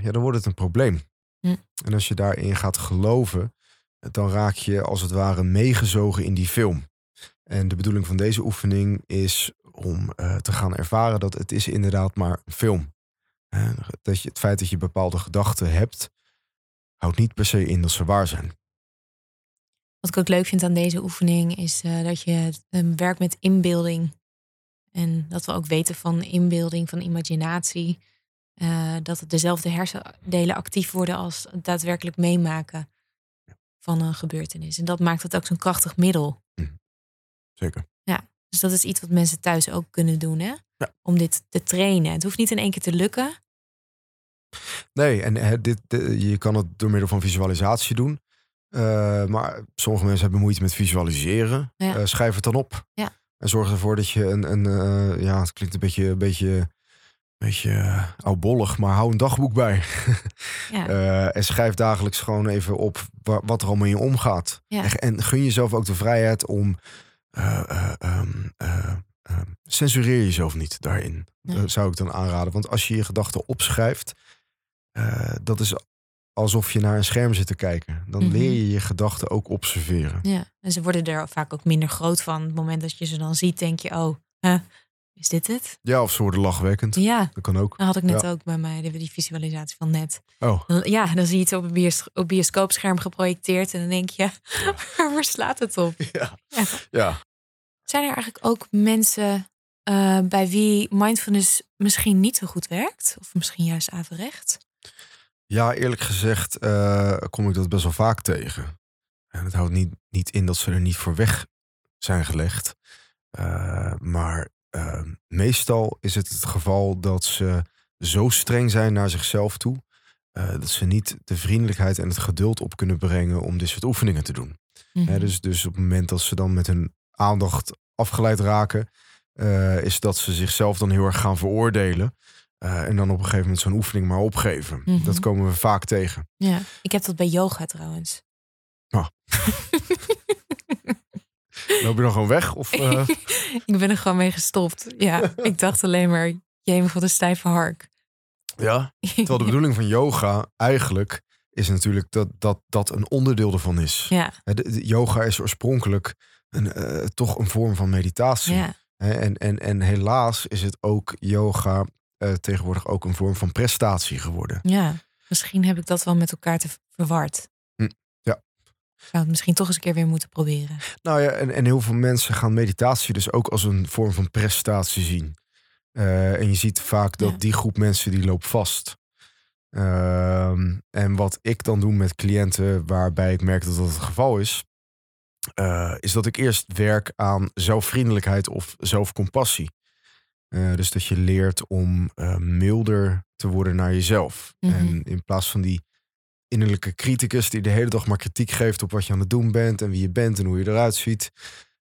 ja, dan wordt het een probleem. Hm. En als je daarin gaat geloven, dan raak je als het ware meegezogen in die film. En de bedoeling van deze oefening is om eh, te gaan ervaren dat het is inderdaad maar een film. Eh, dat je, het feit dat je bepaalde gedachten hebt, houdt niet per se in dat ze waar zijn. Wat ik ook leuk vind aan deze oefening is eh, dat je eh, werkt met inbeelding. En dat we ook weten van inbeelding, van imaginatie. Eh, dat het dezelfde hersendelen actief worden als het daadwerkelijk meemaken van een gebeurtenis. En dat maakt het ook zo'n krachtig middel. Zeker. Dus dat is iets wat mensen thuis ook kunnen doen, hè? Ja. Om dit te trainen. Het hoeft niet in één keer te lukken. Nee, en dit, de- je kan het door middel van visualisatie doen. Eh, maar sommige mensen hebben moeite met visualiseren. Ja. Eh, schrijf het dan op. Ja. En zorg ervoor dat je een, een ja, het klinkt een beetje, een beetje, beetje eh, oudbollig, maar hou een dagboek bij. <laughs> Ja. Eh, en schrijf dagelijks gewoon even op wa- wat er allemaal in je omgaat. Ja. En, en gun jezelf ook de vrijheid om. eh, eh, ehm, eh, ehm, censureer jezelf niet daarin. Nee. Zou ik dan aanraden. Want als je je gedachten opschrijft, dat is alsof je naar een scherm zit te kijken. Dan Mhm. leer je je gedachten ook observeren. Ja, en ze worden er vaak ook minder groot van. Het moment dat je ze dan ziet, denk je, oh, is dit het? Ja, of ze worden lachwekkend. Ja, Dat kan ook. dat had ik net Ja. ook bij mij, die- visualisatie van net. Oh, Ja, dan zie je het op een bios- op bioscoopscherm geprojecteerd en dan denk je, <laughs> waar slaat het op? <laughs> ja. Ja. Ja. Zijn er eigenlijk ook mensen eh, bij wie mindfulness misschien niet zo goed werkt? Of misschien juist averecht? Ja, eerlijk gezegd eh, kom ik dat best wel vaak tegen. En het houdt niet, niet in dat ze er niet voor weg zijn gelegd. Eh, maar eh, meestal is het het geval dat ze zo streng zijn naar zichzelf toe. eh, dat ze niet de vriendelijkheid en het geduld op kunnen brengen om dit soort oefeningen te doen. Mhm. Dus, dus op het moment dat ze dan met hun aandacht afgeleid raken, eh, is dat ze zichzelf dan heel erg gaan veroordelen. eh, en dan op een gegeven moment zo'n oefening maar opgeven. Mhm. Dat komen we vaak tegen. Ja, ik heb dat bij yoga trouwens. <laughs> Loop je dan gewoon weg? Of, eh, <laughs> ik ben er gewoon mee gestopt. Ja, ik dacht alleen maar, jemig wat een stijve hark. ja? Terwijl de <laughs> bedoeling van yoga eigenlijk is natuurlijk dat dat, dat een onderdeel ervan is. Ja, Hè, de- de yoga is oorspronkelijk een, eh, toch een vorm van meditatie. ja, En, en, en helaas is het ook yoga eh, tegenwoordig ook een vorm van prestatie geworden. ja. Misschien heb ik dat wel met elkaar te verward. Zou het misschien toch eens een keer weer moeten proberen. Nou ja, en, en heel veel mensen gaan meditatie dus ook als een vorm van prestatie zien. Eh, en je ziet vaak dat Ja. die groep mensen die loopt vast. Ehm, en wat ik dan doe met cliënten waarbij ik merk dat dat het geval is, eh, is dat ik eerst werk aan zelfvriendelijkheid of zelfcompassie. Eh, dus dat je leert om milder te worden naar jezelf. Mhm. En in plaats van die innerlijke criticus die de hele dag maar kritiek geeft op wat je aan het doen bent en wie je bent en hoe je eruit ziet,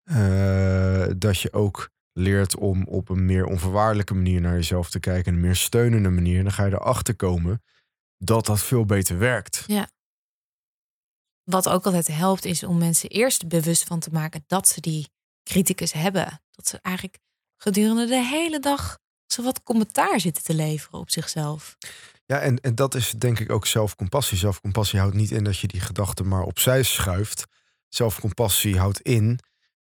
eh, dat je ook leert om op een meer onvoorwaardelijke manier naar jezelf te kijken, een meer steunende manier. Dan ga je erachter komen dat dat veel beter werkt. Wat ook altijd helpt is om mensen eerst bewust van te maken dat ze die criticus hebben. Dat ze eigenlijk gedurende de hele dag zo wat commentaar zitten te leveren op zichzelf. Ja, en, en dat is denk ik ook zelfcompassie. Zelfcompassie houdt niet in dat je die gedachten maar opzij schuift. Zelfcompassie houdt in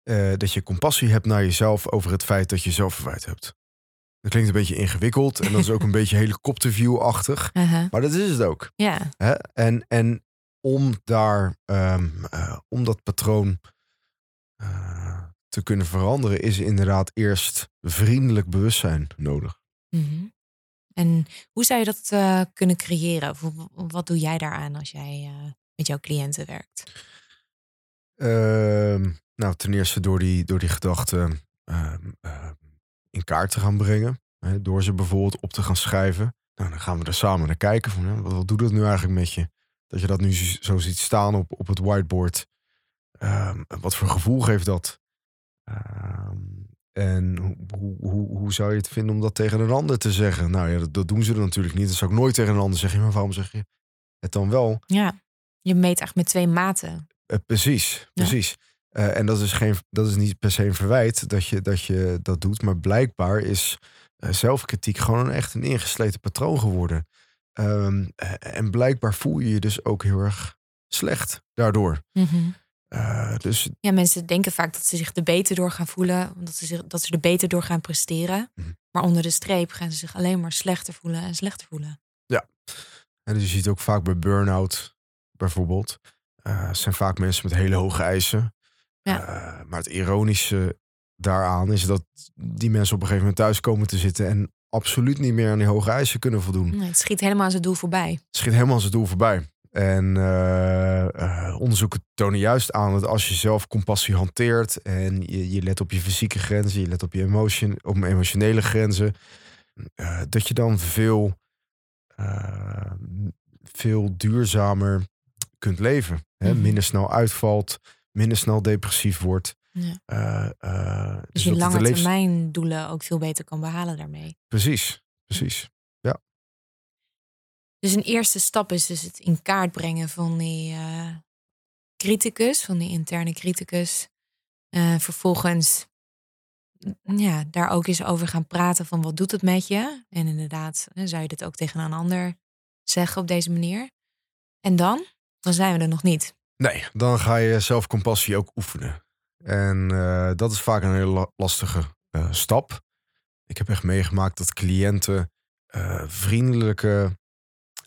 eh, dat je compassie hebt naar jezelf over het feit dat je zelfverwijt hebt. Dat klinkt een beetje ingewikkeld en dat is ook een <laughs> beetje helikopterview-achtig. Uh-huh. Maar dat is het ook. Ja, Hè? En, en om daar, ehm, eh, om dat patroon eh, te kunnen veranderen, is inderdaad eerst vriendelijk bewustzijn nodig. Mhm. En hoe zou je dat eh, kunnen creëren? Of wat doe jij daaraan als jij eh, met jouw cliënten werkt? Ehm, nou, ten eerste door die, door die gedachten ehm, ehm, in kaart te gaan brengen. Hè? Door ze bijvoorbeeld op te gaan schrijven. Nou, dan gaan we er samen naar kijken. Van, hè, wat, wat doet dat nu eigenlijk met je? Dat je dat nu zo ziet staan op, op het whiteboard. Wat voor gevoel geeft dat? En hoe, hoe, hoe, zou je het vinden om dat tegen een ander te zeggen? Nou ja, dat, dat doen ze er natuurlijk niet. Dat zou ik nooit tegen een ander zeggen. Maar waarom zeg je het dan wel? Ja, Je meet echt met twee maten. Eh, precies, precies. Eh, en dat is, geen, dat is niet per se een verwijt dat je dat, je dat doet. Maar blijkbaar is eh, zelfkritiek gewoon echt een ingesleten patroon geworden. Ehm, eh, en blijkbaar voel je je dus ook heel erg slecht daardoor. Eh, dus Ja, mensen denken vaak dat ze zich er beter door gaan voelen. Dat ze, zich, dat ze er beter door gaan presteren. Mhm. Maar onder de streep gaan ze zich alleen maar slechter voelen en slechter voelen. En dus je ziet ook vaak bij burn-out bijvoorbeeld. eh, zijn vaak mensen met hele hoge eisen. Ja. Eh, maar het ironische daaraan is dat die mensen op een gegeven moment thuis komen te zitten en absoluut niet meer aan die hoge eisen kunnen voldoen. Nee, het schiet helemaal aan zijn doel voorbij. Het schiet helemaal zijn doel voorbij. En eh, eh, onderzoeken tonen juist aan dat als je zelf compassie hanteert en je, je let op je fysieke grenzen, je let op je emotion, op emotionele grenzen, eh, dat je dan veel, veel duurzamer kunt leven. Hè? Mhm. Minder snel uitvalt, minder snel depressief wordt. Ja. Eh, Dus je lange termijn doelen ook veel beter kan behalen daarmee. Precies, precies. Dus een eerste stap is dus het in kaart brengen van die eh, criticus, van die interne criticus. Eh, vervolgens mm, ja, daar ook eens over gaan praten van wat doet het met je. En inderdaad, eh, zou je dit ook tegen een ander zeggen op deze manier. En dan? Dan zijn we er nog niet. Nee, dan ga je zelfcompassie ook oefenen. En dat is vaak een hele la- lastige stap. Ik heb echt meegemaakt dat cliënten vriendelijke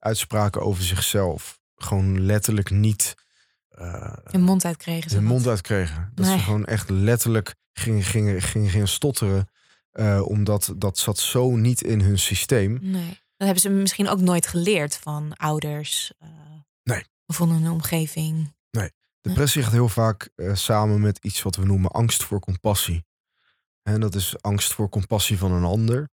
uitspraken over zichzelf gewoon letterlijk niet eh Je mond uitkregen. hun mond uitkregen. Dat Nee. ze gewoon echt letterlijk gingen, gingen, gingen, gingen stotteren. eh, omdat dat zat zo niet in hun systeem. Nee. Dat hebben ze misschien ook nooit geleerd van ouders. eh, Nee. Of van hun omgeving. Depressie gaat heel vaak samen met iets wat we noemen angst voor compassie. En dat is angst voor compassie van een ander.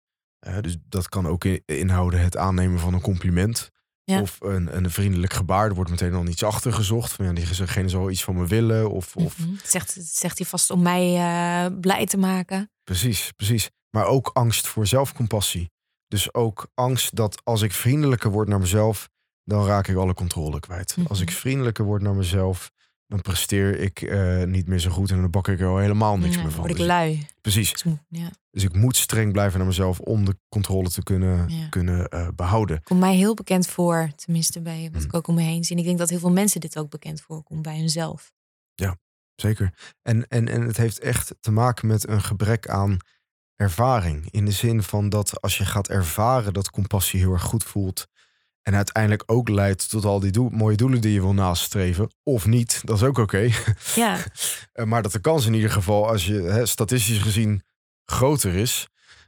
Dus dat kan ook in- inhouden het aannemen van een compliment. Ja. Of een, een vriendelijk gebaar. Er wordt meteen al iets achter gezocht. Van ja, diegene zal iets van me willen. Of, of Mhm. zegt, zegt hij vast om mij eh, blij te maken. Precies, precies. Maar ook angst voor zelfcompassie. Dus ook angst dat als ik vriendelijker word naar mezelf, dan raak ik alle controle kwijt. Mhm. Als ik vriendelijker word naar mezelf, dan presteer ik eh, niet meer zo goed en dan bak ik er al helemaal niks Ja, meer van. word ik Dus- lui. precies. Dus ja. Dus ik moet streng blijven naar mezelf om de controle te kunnen, Ja. kunnen eh, behouden. Komt mij heel bekend voor, tenminste bij wat Mhm. ik ook om me heen zie. En ik denk dat heel veel mensen dit ook bekend voorkomt bij hunzelf. Zeker. En, en, en het heeft echt te maken met een gebrek aan ervaring. In de zin van dat als je gaat ervaren dat compassie heel erg goed voelt. En uiteindelijk ook leidt tot al die doel- mooie doelen die je wil nastreven. Of niet, dat is ook oké. <laughs> Ja, Eh, maar dat de kans in ieder geval, als je hè, statistisch gezien groter is.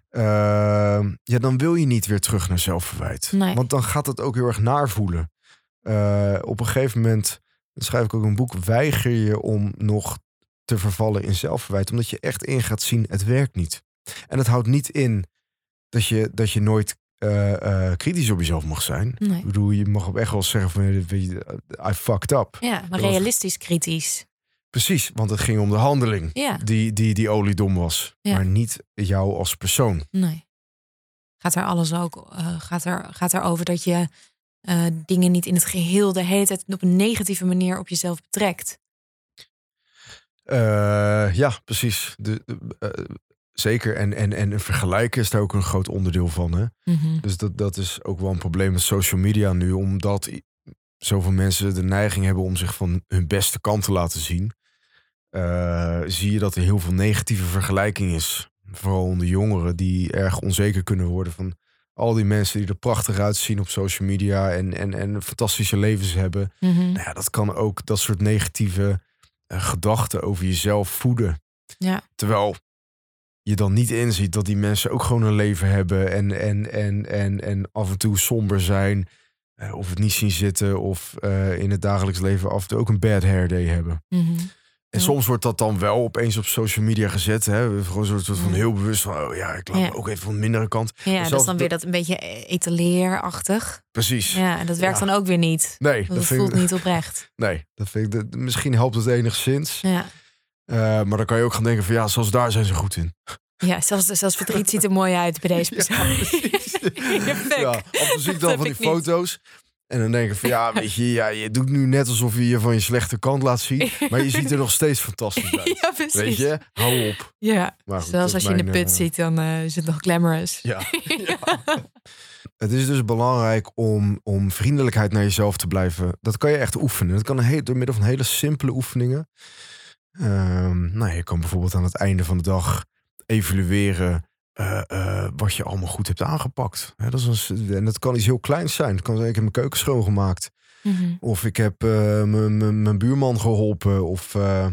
eh, ja, dan wil je niet weer terug naar zelfverwijt. Nee. Want dan gaat het ook heel erg naar voelen. Eh, op een gegeven moment, dat schrijf ik ook een boek, weiger je om nog te vervallen in zelfverwijt. Omdat je echt in gaat zien, het werkt niet. En het houdt niet in dat je, dat je nooit eh, eh, kritisch op jezelf mag zijn. nee. Ik bedoel, je mag ook echt wel zeggen van, eh, I fucked up. ja maar Dat was- realistisch kritisch. Precies, want het ging om de handeling Ja, die, die, die oliedom was. Ja. Maar niet jou als persoon. nee. Gaat er alles ook, eh, gaat, er, gaat er over dat je dingen niet in het geheel de hele tijd op een negatieve manier op jezelf betrekt. Ja, precies. De, de- zeker. En, en, en vergelijken is daar ook een groot onderdeel van. Hè? Mhm. Dus dat, dat is ook wel een probleem met social media nu. Omdat zoveel mensen de neiging hebben om zich van hun beste kant te laten zien. eh, zie je dat er heel veel negatieve vergelijking is. Vooral onder jongeren die erg onzeker kunnen worden van al die mensen die er prachtig uitzien op social media en, en, en fantastische levens hebben. Mhm. Nou ja, dat kan ook dat soort negatieve eh, gedachten over jezelf voeden. Ja. Terwijl je dan niet inziet dat die mensen ook gewoon een leven hebben en, en, en, en, en af en toe somber zijn. eh, of het niet zien zitten of eh, in het dagelijks leven af en toe ook een bad hair day hebben. Mhm. En Ja. soms wordt dat dan wel opeens op social media gezet. Hè? Gewoon soort van heel bewust van, oh ja, ik laat Ja. me ook even van de mindere kant. Ja, dat is dan weer dat een beetje etaleerachtig. Precies. Ja, en dat werkt Ja. dan ook weer niet. Nee, dat voelt ik, niet oprecht. <laughs> nee, dat vind ik, dat- misschien helpt het enigszins. Ja, Eh, maar dan kan je ook gaan denken van ja, zelfs daar zijn ze goed in. ja zelfs, zelfs verdriet ziet er mooi uit bij deze persoon. precies. <laughs> Ja. Ja, zie ik dan van die niet. foto's. En dan denk ik van ja, <laughs> weet je, ja, je doet nu net alsof je je van je slechte kant laat zien. <laughs> Maar je ziet er nog steeds fantastisch uit. Ja, precies. Weet je, hou op. Ja, Maar goed, zelfs als je in de put eh, zit, dan eh, is het nog glamorous. Ja. ja. Het is dus belangrijk om, om vriendelijkheid naar jezelf te blijven. Dat kan je echt oefenen. Dat kan een heel, door middel van hele simpele oefeningen. Ehm, nou, je kan bijvoorbeeld aan het einde van de dag evalueren eh, eh, wat je allemaal goed hebt aangepakt. Dat is een, en dat kan iets heel kleins zijn. Het kan zijn, ik heb mijn keuken schoongemaakt. Mhm. Of ik heb eh, mijn- buurman geholpen. Of, eh,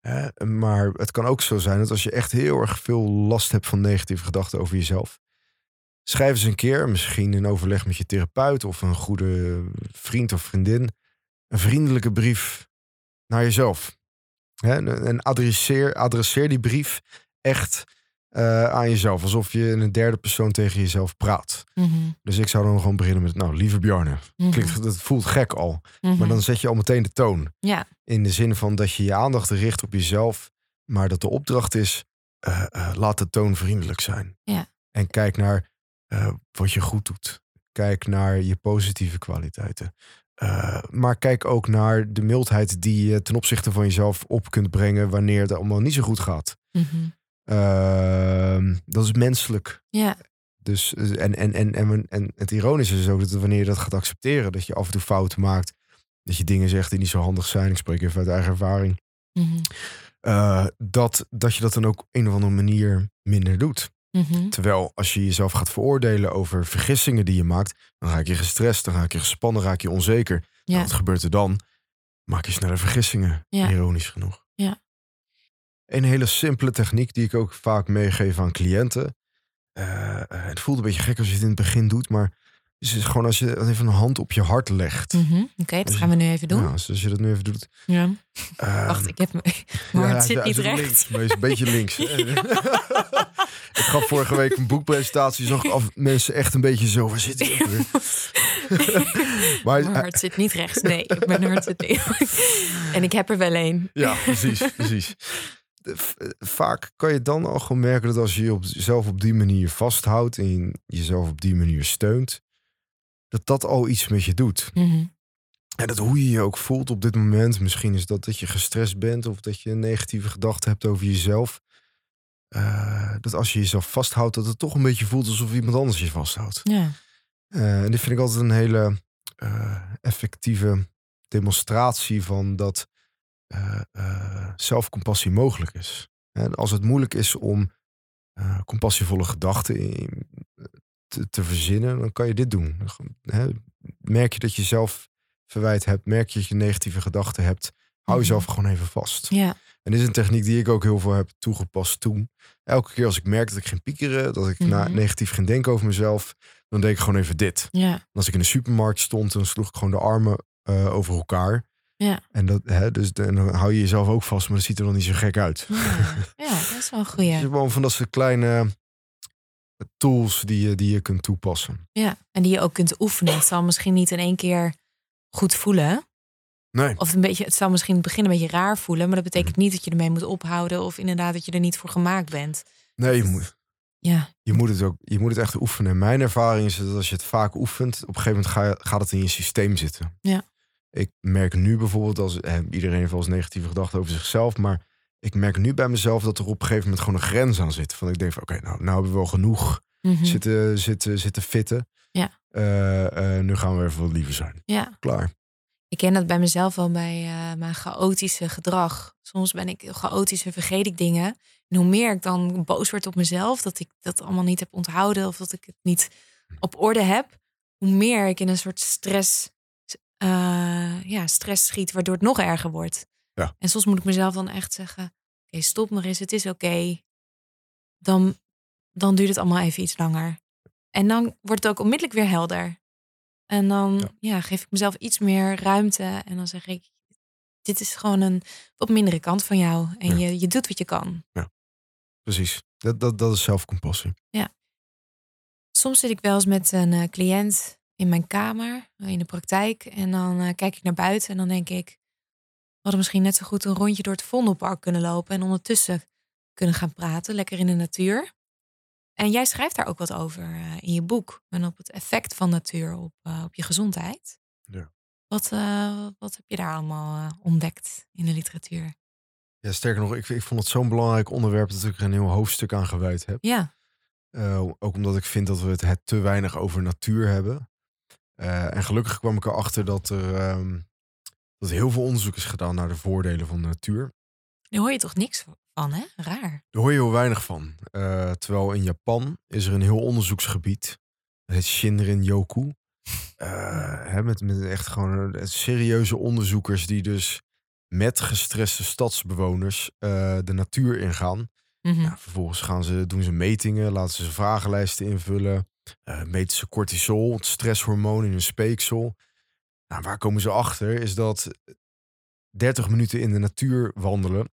hè, maar het kan ook zo zijn dat als je echt heel erg veel last hebt van negatieve gedachten over jezelf. Schrijf eens een keer, misschien in overleg met je therapeut of een goede vriend of vriendin, een vriendelijke brief naar jezelf. Hè, en adresseer, adresseer die brief echt eh, aan jezelf. Alsof je in een derde persoon tegen jezelf praat. Mhm. Dus ik zou dan gewoon beginnen met, nou, lieve Bjarne. Mhm. Klinkt, dat voelt gek al. Mhm. Maar dan zet je al meteen de toon. Ja. In de zin van dat je je aandacht richt op jezelf. Maar dat de opdracht is, eh, eh, laat de toon vriendelijk zijn. Ja. En kijk naar wat je goed doet. Kijk naar je positieve kwaliteiten. Eh, maar kijk ook naar de mildheid die je ten opzichte van jezelf op kunt brengen wanneer het allemaal niet zo goed gaat. Mhm. Ehm, dat is menselijk. Ja. Dus, eh, en, en, en, en, en het ironische is ook dat wanneer je dat gaat accepteren, dat je af en toe fouten maakt, dat je dingen zegt die niet zo handig zijn. Ik spreek even uit eigen ervaring. Mhm. eh, dat, dat je dat dan ook op een of andere manier minder doet. Mhm. Terwijl als je jezelf gaat veroordelen over vergissingen die je maakt, dan raak je gestrest, dan raak je gespannen, raak je onzeker. Nou, wat gebeurt er dan? Maak je sneller vergissingen, Ja. ironisch genoeg. Ja. Een hele simpele techniek die ik ook vaak meegeef aan cliënten. Eh, eh, het voelt een beetje gek als je het in het begin doet, maar het is gewoon als je even een hand op je hart legt. Mhm. Oké, dat Dus- gaan we nu even doen. Ja, dus als je dat nu even doet. Ja. ehm, Wacht, ik heb <laughs> ja, het zit niet recht. Links, maar is een beetje links. <laughs> ik gaf vorige week een boekpresentatie. Zag af mensen echt een beetje zo. Waar zit hij ook weer? <laughs> maar Mijn hart zit niet rechts. Nee, mijn hart zit niet. En ik heb er wel een. Ja, precies, precies. Vaak kan je dan al gewoon merken dat als je jezelf op die manier vasthoudt en jezelf op die manier steunt, dat dat al iets met je doet. Mhm. En dat hoe je je ook voelt op dit moment. Misschien is dat dat je gestrest bent of dat je een negatieve gedachte hebt over jezelf. Eh, dat als je jezelf vasthoudt, dat het toch een beetje voelt alsof iemand anders je vasthoudt. Ja. Eh, en dit vind ik altijd een hele eh, effectieve demonstratie van dat zelfcompassie mogelijk is. En als het moeilijk is om compassievolle gedachten in- te, te verzinnen, dan kan je dit doen. Merk je dat je zelf verwijt hebt, merk je dat je negatieve gedachten hebt, hou Mhm. jezelf gewoon even vast. Ja. En dit is een techniek die ik ook heel veel heb toegepast toen. Elke keer als ik merk dat ik ging piekeren, dat ik na, Mhm. negatief ging denken over mezelf, dan deed ik gewoon even dit. Ja. En als ik in de supermarkt stond, dan sloeg ik gewoon de armen eh, over elkaar. Ja. En, dat, hè, dus de- en dan hou je jezelf ook vast, maar dat ziet er dan niet zo gek uit. Ja. ja, dat is wel een <laughs> goeie. is gewoon van dat soort kleine tools die je, die je kunt toepassen. Ja, en die je ook kunt oefenen. Het zal misschien niet in één keer goed voelen. Nee, Of een beetje, het zal misschien in het begin een beetje raar voelen. Maar dat betekent Mhm. niet dat je ermee moet ophouden. Of inderdaad dat je er niet voor gemaakt bent. nee je, moet, Ja. je, moet het ook, je moet het echt oefenen. En mijn ervaring is dat als je het vaak oefent, op een gegeven moment ga gaat het in je systeem zitten. Ja. Ik merk nu bijvoorbeeld, als eh, iedereen heeft wel eens negatieve gedachten over zichzelf, maar ik merk nu bij mezelf dat er op een gegeven moment gewoon een grens aan zit. Van ik denk van oké, nou, nou hebben we wel genoeg Mhm. zitten, zitten, zitten fitten. Ja. Eh, eh, nu gaan we even wat liever zijn. ja. Klaar. Ik ken dat bij mezelf wel bij eh, mijn chaotische gedrag. Soms ben ik chaotisch en vergeet ik dingen. En hoe meer ik dan boos word op mezelf, dat ik dat allemaal niet heb onthouden of dat ik het niet op orde heb, hoe meer ik in een soort stress, ja, stress schiet, waardoor het nog erger wordt. Ja. En soms moet ik mezelf dan echt zeggen: Oké, stop maar eens, het is oké. Dan, dan duurt het allemaal even iets langer. En dan wordt het ook onmiddellijk weer helder. En dan Ja. ja. geef ik mezelf iets meer ruimte. En dan zeg ik, dit is gewoon een wat mindere kant van jou. En Ja. je, je doet wat je kan. Precies. Dat, dat, dat is zelfcompassie. Soms zit ik wel eens met een eh, cliënt in mijn kamer, in de praktijk. En dan eh, kijk ik naar buiten en dan denk ik... we hadden misschien net zo goed een rondje door het Vondelpark kunnen lopen... en ondertussen kunnen gaan praten, lekker in de natuur. En jij schrijft daar ook wat over eh, in je boek. En op het effect van natuur op, eh, op je gezondheid. Ja. Wat, eh, wat heb je daar allemaal ontdekt in de literatuur? Ja, sterker nog, ik, ik vond het zo'n belangrijk onderwerp dat ik er een heel hoofdstuk aan gewijd heb. Ja, ook omdat ik vind dat we het, het te weinig over natuur hebben. En gelukkig kwam ik erachter dat er ehm, dat heel veel onderzoek is gedaan naar de voordelen van de natuur. daar hoor je toch niks van, hè? Raar. Daar hoor je heel weinig van. Eh, terwijl in Japan is er een heel onderzoeksgebied. Dat heet Shinrin-yoku. Eh, hè, met, met echt gewoon eh, serieuze onderzoekers die dus met gestreste stadsbewoners eh, de natuur ingaan. Mhm. Ja, vervolgens gaan ze, doen ze metingen, laten ze vragenlijsten invullen. eh, meten ze cortisol, het stresshormoon in hun speeksel. Nou, waar komen ze achter is dat 30 minuten in de natuur wandelen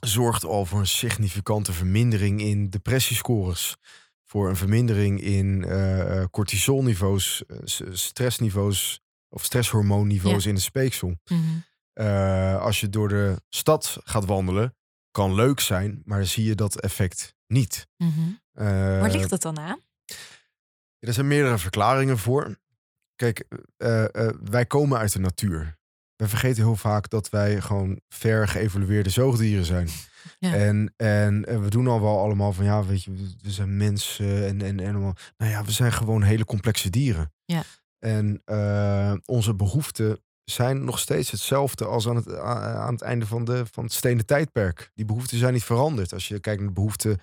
zorgt al voor een significante vermindering in depressiescores. Voor een vermindering in eh, eh, cortisolniveaus, eh, stressniveaus of stresshormoonniveaus in de speeksel. Mhm. Als je door de stad gaat wandelen, kan leuk zijn, maar zie je dat effect niet. Mhm. Waar ligt het dan aan? Er zijn meerdere verklaringen voor. Kijk, eh, eh, wij komen uit de natuur. We vergeten heel vaak dat wij gewoon ver geëvolueerde zoogdieren zijn. <laughs> Ja. En, en, we doen al wel allemaal van ja, weet je, we- zijn mensen en, en, en allemaal. Nou ja, we zijn gewoon hele complexe dieren. Ja. En eh, onze behoeften zijn nog steeds hetzelfde als aan het, aan het einde van, de, van het stenen tijdperk. Die behoeften zijn niet veranderd. Als je kijkt naar de behoeften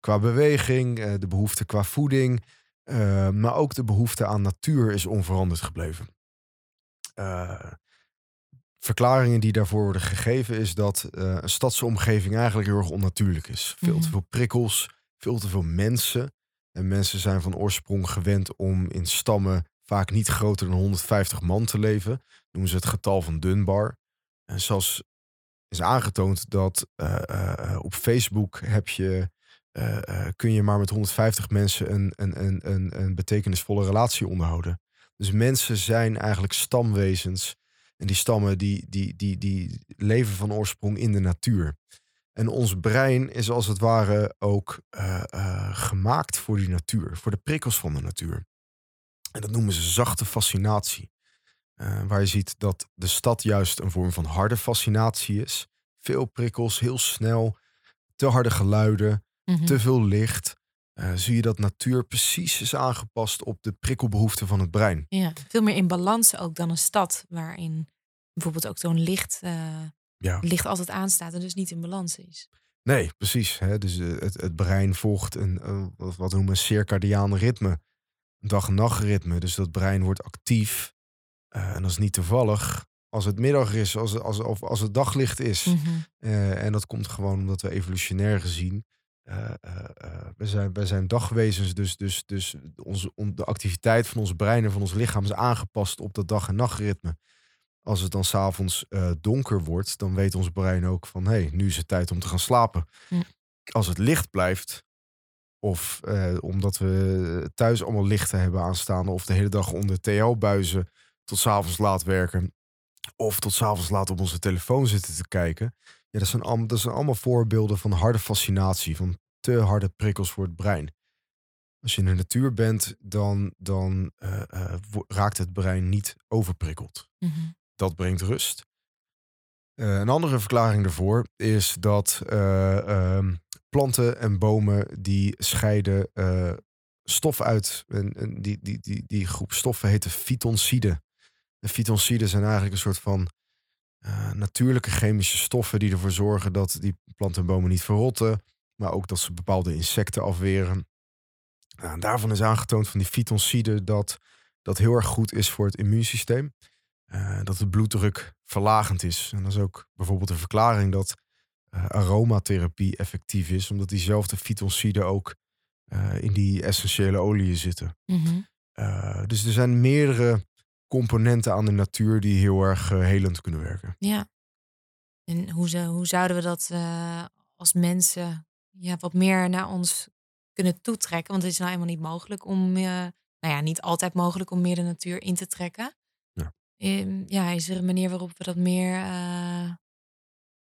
qua beweging, eh, de behoefte qua voeding, eh, maar ook de behoefte aan natuur is onveranderd gebleven. Eh, verklaringen die daarvoor worden gegeven is dat eh, een stadse omgeving eigenlijk heel erg onnatuurlijk is. Veel te Mhm. veel prikkels, veel te veel mensen. En mensen zijn van oorsprong gewend om in stammen vaak niet groter dan 150 man te leven. Noemen ze het getal van Dunbar. En zelfs is aangetoond dat op Facebook heb je, eh, eh, kun je maar met 150 mensen een, een, een, een, een betekenisvolle relatie onderhouden. Dus mensen zijn eigenlijk stamwezens. En die stammen die, die, die, die leven van oorsprong in de natuur. En ons brein is als het ware ook eh, gemaakt voor die natuur, voor de prikkels van de natuur. En dat noemen ze zachte fascinatie. Waar je ziet dat de stad juist een vorm van harde fascinatie is. Veel prikkels, heel snel, te harde geluiden, Mhm. te veel licht. Eh, zie je dat natuur precies is aangepast op de prikkelbehoeften van het brein. Ja, veel meer in balans ook dan een stad, waarin bijvoorbeeld ook zo'n licht, Ja. licht altijd aanstaat en dus niet in balans is. Nee, precies. Hè? Dus eh, het, het brein volgt een, wat wat we noemen een circadiaan ritme. Een dag- en nachtritme. Dus dat brein wordt actief. En dat is niet toevallig als het middag is, als, als, of als het daglicht is. Mhm. En dat komt gewoon omdat we evolutionair gezien. Eh, we, zijn, we zijn dagwezens, dus, dus, dus onze, on- de activiteit van ons brein en van ons lichaam is aangepast op dat dag- en nachtritme. Als het dan s'avonds donker wordt, dan weet ons brein ook van hé, hey, nu is het tijd om te gaan slapen. Als het licht blijft, of omdat we thuis allemaal lichten hebben aanstaan, of de hele dag onder TL-buizen tot s'avonds laat werken, of tot s'avonds laat op onze telefoon zitten te kijken. Ja, dat zijn, allemaal, dat zijn allemaal voorbeelden van harde fascinatie, van te harde prikkels voor het brein. Als je in de natuur bent, dan, dan eh, eh, raakt het brein niet overprikkeld. Mhm. Dat brengt rust. Eh, een andere verklaring daarvoor is dat eh, ehm, planten en bomen die scheiden stof uit. En, en die, die, die, die groep stoffen heet de fytonciden. De fytonciden zijn eigenlijk een soort van eh, natuurlijke chemische stoffen die ervoor zorgen dat die planten en bomen niet verrotten, maar ook dat ze bepaalde insecten afweren. Nou, daarvan is aangetoond van die fytonciden dat dat heel erg goed is voor het immuunsysteem. Eh, dat de bloeddruk verlagend is. En dat is ook bijvoorbeeld een verklaring dat eh, aromatherapie effectief is, omdat diezelfde fytonciden ook in die essentiële oliën zitten. Mhm. Dus er zijn meerdere componenten aan de natuur die heel erg eh, helend kunnen werken. Ja. En hoe, hoe zouden we dat eh, als mensen ja, wat meer naar ons kunnen toetrekken? Want het is nou eenmaal niet mogelijk om, eh, nou ja, niet altijd mogelijk om meer de natuur in te trekken. Ja. Ehm, ja, is er een manier waarop we dat meer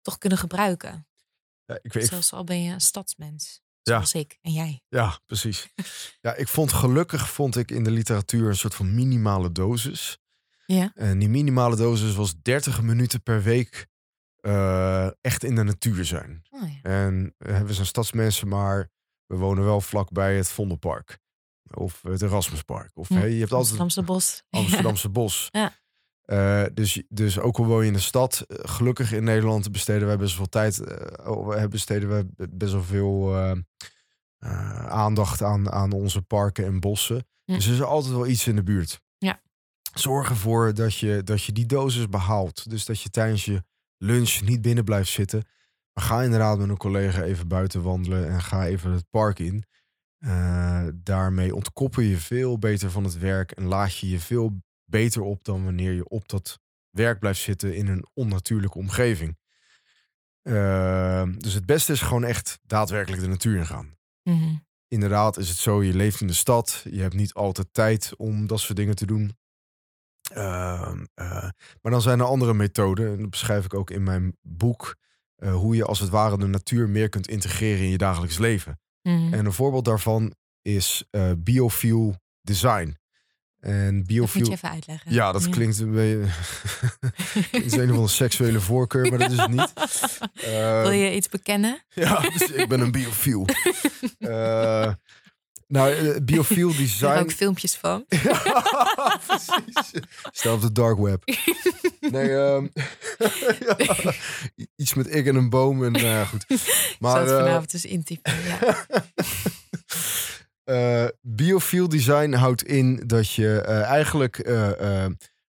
toch kunnen gebruiken? Ja, ik, weet, Zelfs al ben je een stadsmens, Ja. zoals ik en jij. ja precies. <laughs> ja, ik vond gelukkig vond ik in de literatuur een soort van minimale dosis. Ja. En die minimale dosis was 30 minuten per week eh, echt in de natuur zijn. Oh, ja. En eh, we zijn stadsmensen, maar we wonen wel vlakbij het Vondelpark. Of het Erasmuspark. Of hey, je hebt altijd Amsterdamse bos. Amsterdamse <laughs> bos. Ja. Eh, dus, dus ook al woon je in de stad, eh, gelukkig in Nederland besteden wij best wel tijd, we besteden we best wel veel aandacht aan, aan onze parken en bossen. Dus er is altijd wel iets in de buurt. Ja. Zorg ervoor dat je, dat je die dosis behaalt. Dus dat je tijdens je lunch niet binnen blijft zitten. Maar ga inderdaad met een collega even buiten wandelen en ga even het park in. Daarmee ontkoppel je veel beter van het werk en laat je je veel beter op dan wanneer je op dat werk blijft zitten in een onnatuurlijke omgeving. Eh, dus het beste is gewoon echt daadwerkelijk de natuur in gaan. Mhm. Inderdaad is het zo, je leeft in de stad, je hebt niet altijd tijd om dat soort dingen te doen. Ehm, eh, maar dan zijn er andere methoden, en dat beschrijf ik ook in mijn boek, eh, hoe je als het ware de natuur meer kunt integreren in je dagelijks leven. Mhm. En een voorbeeld daarvan is eh biofuel design. En Dat moet biofuel. je even uitleggen. Ja, dat klinkt een beetje. <laughs> het is een of andere seksuele voorkeur, maar dat is het niet. <laughs> Wil je iets bekennen? <laughs> Ja, dus ik ben een biofiel. Eh, nou, eh, biofiel Er design. ook filmpjes van. Ja, precies. Stel op de dark web. Nee, ehm, ja, iets met ik en een boom en nou goed. Maar, eh, vanavond dus intypen. Ja. Eh, biofiel design houdt in dat je eh, eigenlijk eh,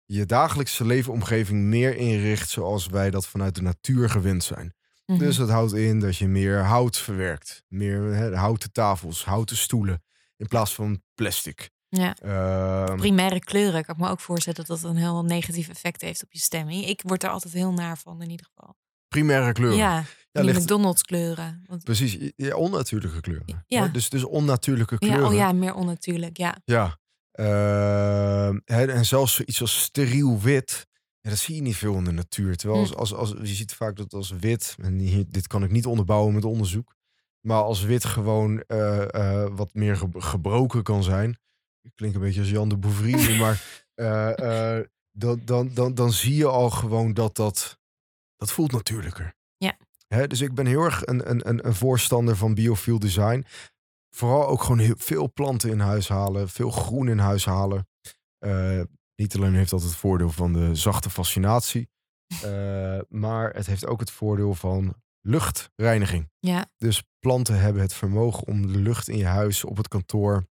je dagelijkse leefomgeving meer inricht zoals wij dat vanuit de natuur gewend zijn. Mhm. Dus dat houdt in dat je meer hout verwerkt. Meer hè, houten tafels, houten stoelen. In plaats van plastic. ja. Ehm, Primaire kleuren. Ik kan me ook voorstellen dat dat een heel negatief effect heeft op je stemming. Ik word er altijd heel naar van in ieder geval. Primaire kleuren. Ja, die ligt- McDonald's kleuren. Want, Precies, ja, onnatuurlijke kleuren. Ja. Dus, dus onnatuurlijke kleuren. ja, oh ja, meer onnatuurlijk. Ja. Ja. Ehm, en zelfs iets als steriel wit. Ja, dat zie je niet veel in de natuur. Terwijl Hm. als, als, als, je ziet vaak dat als wit, en hier, dit kan ik niet onderbouwen met onderzoek. Maar als wit gewoon eh, eh, wat meer ge- gebroken kan zijn. Ik klink een beetje als Jan de Bouvrie, <laughs> maar eh, dan, dan, dan, dan zie je al gewoon dat dat, dat voelt natuurlijker. Ja. Dus ik ben heel erg een, een, een, voorstander van biofuel design. Vooral ook gewoon heel veel planten in huis halen, veel groen in huis halen. Eh, niet alleen heeft dat het voordeel van de zachte fascinatie, eh, <laughs> maar het heeft ook het voordeel van luchtreiniging. Ja. Dus planten hebben het vermogen om de lucht in je huis, op het kantoor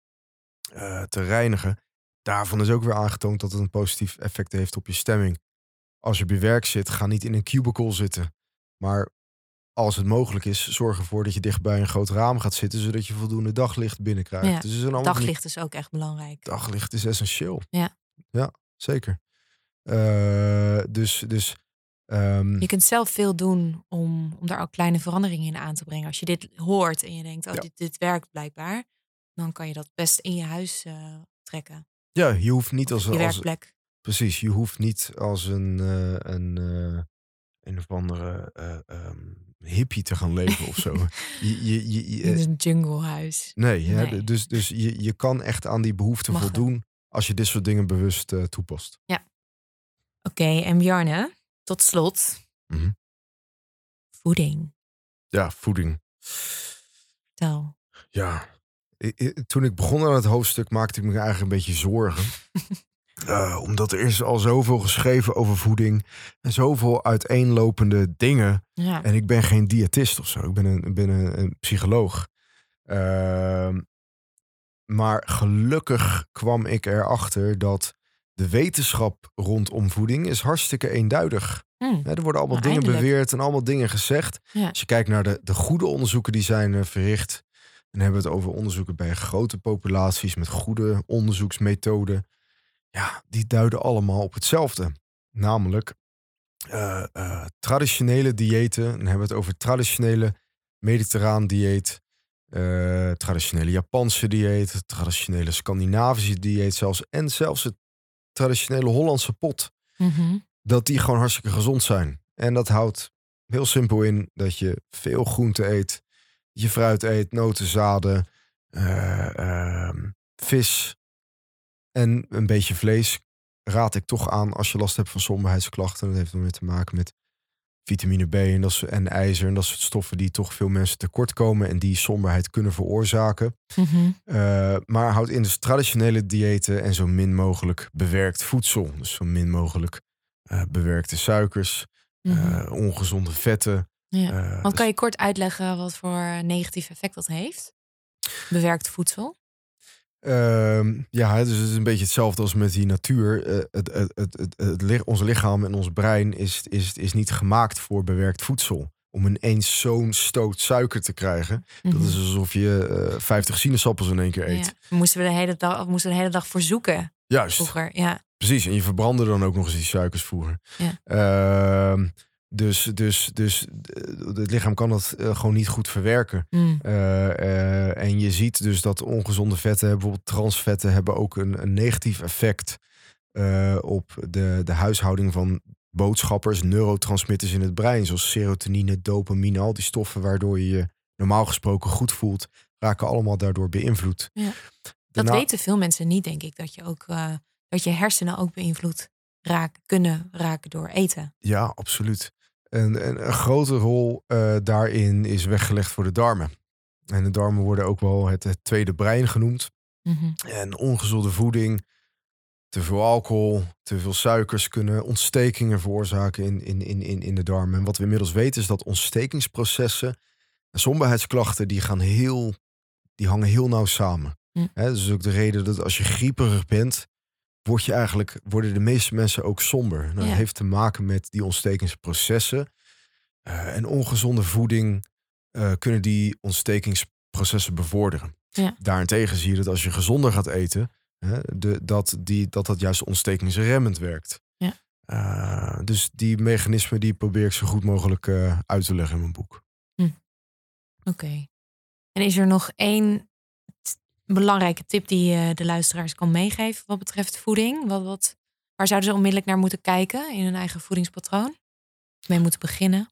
eh, te reinigen. Daarvan is ook weer aangetoond dat het een positief effect heeft op je stemming. Als je je werk zit, ga niet in een cubicle zitten. Maar als het mogelijk is, zorg ervoor dat je dicht bij een groot raam gaat zitten, zodat je voldoende daglicht binnenkrijgt. Ja, Dus Daglicht is ook echt belangrijk. daglicht is essentieel. Ja. Ja, zeker. Eh, dus dus ehm, Je kunt zelf veel doen om, om daar ook kleine veranderingen in aan te brengen. Als je dit hoort en je denkt, oh, Ja. dit, dit werkt blijkbaar. Dan kan je dat best in je huis eh, trekken. ja, je hoeft niet als, Je als werkplek. Precies, je hoeft niet als een eh, een eh, een of andere eh, ehm, hippie te gaan leven of zo. <laughs> Je, je, je, je- In een junglehuis. nee, hè, Nee. dus, dus je, je kan echt aan die behoefte Mag wel. voldoen als je dit soort dingen bewust eh, toepast. Oké, en Bjarne, tot slot. Mhm. Voeding. Ja, voeding. Vertel. Ja, I- I- toen ik begon aan het hoofdstuk maakte ik me eigenlijk een beetje zorgen. <laughs> Eh, omdat er is al zoveel geschreven over voeding en zoveel uiteenlopende dingen. Ja. En ik ben geen diëtist of zo, ik ben een, ben een, een psycholoog. Ehm, maar gelukkig kwam ik erachter dat de wetenschap rondom voeding is hartstikke eenduidig. Hm, Hè, er worden allemaal Nou, dingen eindelijk. beweerd en allemaal dingen gezegd. Ja. Als je kijkt naar de, de goede onderzoeken die zijn eh, verricht, dan hebben we het over onderzoeken bij grote populaties met goede onderzoeksmethoden. Ja, die duiden allemaal op hetzelfde. Namelijk eh, eh, traditionele diëten. Dan hebben we het over traditionele mediterraan dieet. eh, traditionele Japanse dieet. Traditionele Scandinavische dieet zelfs. En zelfs het traditionele Hollandse pot Mhm. dat die gewoon hartstikke gezond zijn. En dat houdt heel simpel in dat je veel groente eet, je fruit eet, noten, zaden, eh, ehm, vis en een beetje vlees. raad ik toch aan als je last hebt van somberheidsklachten. Dat heeft dan weer te maken met vitamine B en, dat is, en ijzer. En dat soort stoffen die toch veel mensen tekort komen en die somberheid kunnen veroorzaken. Mhm. Uh, maar houd in dus traditionele diëten en zo min mogelijk bewerkt voedsel. Dus zo min mogelijk uh, bewerkte suikers, Mhm. uh, ongezonde vetten. Ja. Want dus- kan je kort uitleggen wat voor negatief effect dat heeft? Bewerkt voedsel? Ehm, ja, dus het is een beetje hetzelfde als met die natuur. Eh, het, het, het, het, ons lichaam en ons brein is, is, is niet gemaakt voor bewerkt voedsel. Om ineens zo'n stoot suiker te krijgen. Dat Mhm. is alsof je eh 50 sinaasappels in één keer eet. Ja. We moesten we de hele dag, we moesten de hele dag voor zoeken Juist. vroeger. Ja. Precies, en je verbrandde dan ook nog eens die suikers vroeger. Ja. Ehm, dus, dus, dus eh, het lichaam kan dat eh, gewoon niet goed verwerken. Mm. Eh, en je ziet dus dat ongezonde vetten, bijvoorbeeld transvetten, hebben ook een, een negatief effect op de, de huishouding van boodschappers, neurotransmitters in het brein, zoals serotonine, dopamine, al die stoffen waardoor je je normaal gesproken goed voelt, raken allemaal daardoor beïnvloed. Ja. Dat weten veel mensen niet, denk ik. Dat je ook dat je hersenen ook beïnvloed raken, kunnen raken door eten. Ja, absoluut. En, en een grote rol eh, daarin is weggelegd voor de darmen. En de darmen worden ook wel het, het tweede brein genoemd. Mhm. En ongezonde voeding, te veel alcohol, te veel suikers kunnen ontstekingen veroorzaken in, in, in, in, in de darmen. En wat we inmiddels weten is dat ontstekingsprocessen en somberheidsklachten die gaan heel, die hangen heel nauw samen. Hè, dat is ook de reden dat als je grieperig bent, word je eigenlijk, worden de meeste mensen ook somber. Nou, Dat Ja. heeft te maken met die ontstekingsprocessen. Eh, en ongezonde voeding eh, kunnen die ontstekingsprocessen bevorderen. Ja. Daarentegen zie je dat als je gezonder gaat eten, hè, de, dat, die, dat dat juist ontstekingsremmend werkt. Ja. Eh, dus die mechanismen die probeer ik zo goed mogelijk uit te leggen in mijn boek. Oké. En is er nog één belangrijke tip die je de luisteraars kan meegeven wat betreft voeding? Wat, wat, waar zouden ze onmiddellijk naar moeten kijken in hun eigen voedingspatroon? Mee moeten beginnen?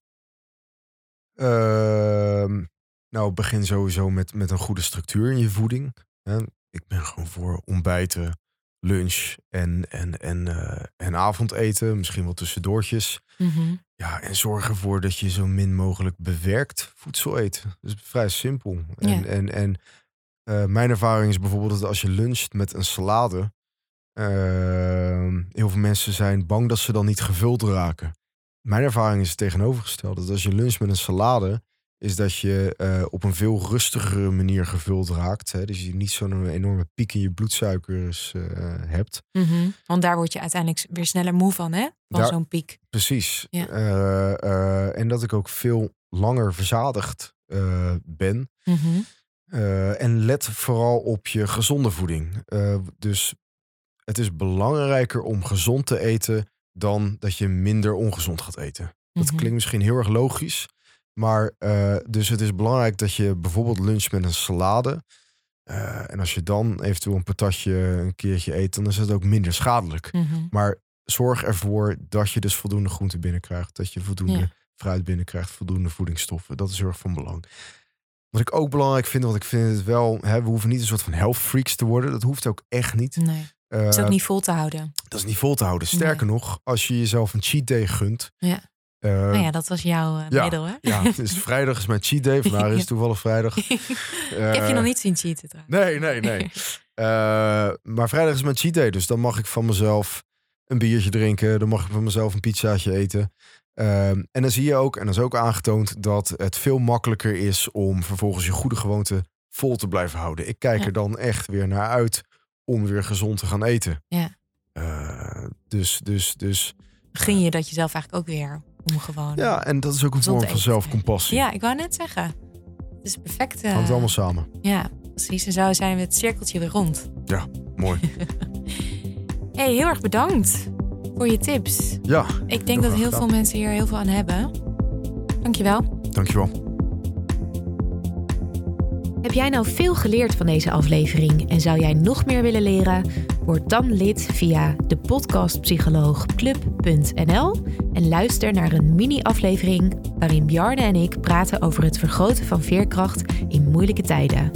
Ehm, nou, begin sowieso met, met een goede structuur in je voeding. Ik ben gewoon voor ontbijten, lunch en, en, en, eh, en avondeten. Misschien wel tussendoortjes. Mhm. Ja, en zorg ervoor dat je zo min mogelijk bewerkt voedsel eet. Dat is vrij simpel. En, en, en eh, mijn ervaring is bijvoorbeeld dat als je luncht met een salade... ehm, heel veel mensen zijn bang dat ze dan niet gevuld raken. Mijn ervaring is het tegenovergestelde. Dat als je luncht met een salade... is dat je eh, op een veel rustigere manier gevuld raakt. Hè? Dus je niet zo'n enorme piek in je bloedsuikers eh, hebt. Mhm. Want daar word je uiteindelijk weer sneller moe van, hè? Van zo'n piek. Precies. Ja. Eh, eh, en dat ik ook veel langer verzadigd eh, ben. Mhm. Eh, en let vooral op je gezonde voeding. Eh, dus het is belangrijker om gezond te eten dan dat je minder ongezond gaat eten. Dat Mhm. klinkt misschien heel erg logisch. Maar eh, dus het is belangrijk dat je bijvoorbeeld luncht met een salade. En als je dan eventueel een patatje een keertje eet, dan is het ook minder schadelijk. Mhm. Maar zorg ervoor dat je dus voldoende groente binnenkrijgt. Dat je voldoende Ja. fruit binnenkrijgt, voldoende voedingsstoffen. Dat is heel erg van belang. Wat ik ook belangrijk vind, want ik vind het wel... Hè, we hoeven niet een soort van health freaks te worden. Dat hoeft ook echt niet. Nee, Eh, is ook niet vol te houden. Dat is niet vol te houden. Sterker nog, als je jezelf een cheat day gunt... Ja. eh, nou ja, dat was jouw eh, ja, middel, hè? ja, dus vrijdag is mijn cheat day. <laughs> Vandaag is toevallig vrijdag. <laughs> Ik heb je Eh, nog niet zien cheaten trouwens. Nee, nee, nee. <laughs> Eh, maar vrijdag is mijn cheat day, dus dan mag ik van mezelf een biertje drinken. Dan mag ik van mezelf een pizzaatje eten. Ehm, en dan zie je ook, en dat is ook aangetoond, dat het veel makkelijker is om vervolgens je goede gewoonte vol te blijven houden. Ik kijk Ja. er dan echt weer naar uit om weer gezond te gaan eten. Ja. Eh, dus, dus, dus, Gun je dat jezelf eigenlijk ook weer om gewoon... ja, en dat is ook een vorm van zelfcompassie. Ja, ik wou net zeggen. Het is perfect. eh, Hangt allemaal samen. Ja, precies. En zo zijn we het cirkeltje weer rond. Mooi. <laughs> hey, heel erg bedankt voor je tips. Ja, Ik denk dat heel gedaan. veel mensen hier heel veel aan hebben. Dankjewel. dankjewel. Heb jij nou veel geleerd van deze aflevering en zou jij nog meer willen leren? Word dan lid via de podcastpsycholoogclub.nl en luister naar een mini-aflevering waarin Bjarne en ik praten over het vergroten van veerkracht in moeilijke tijden.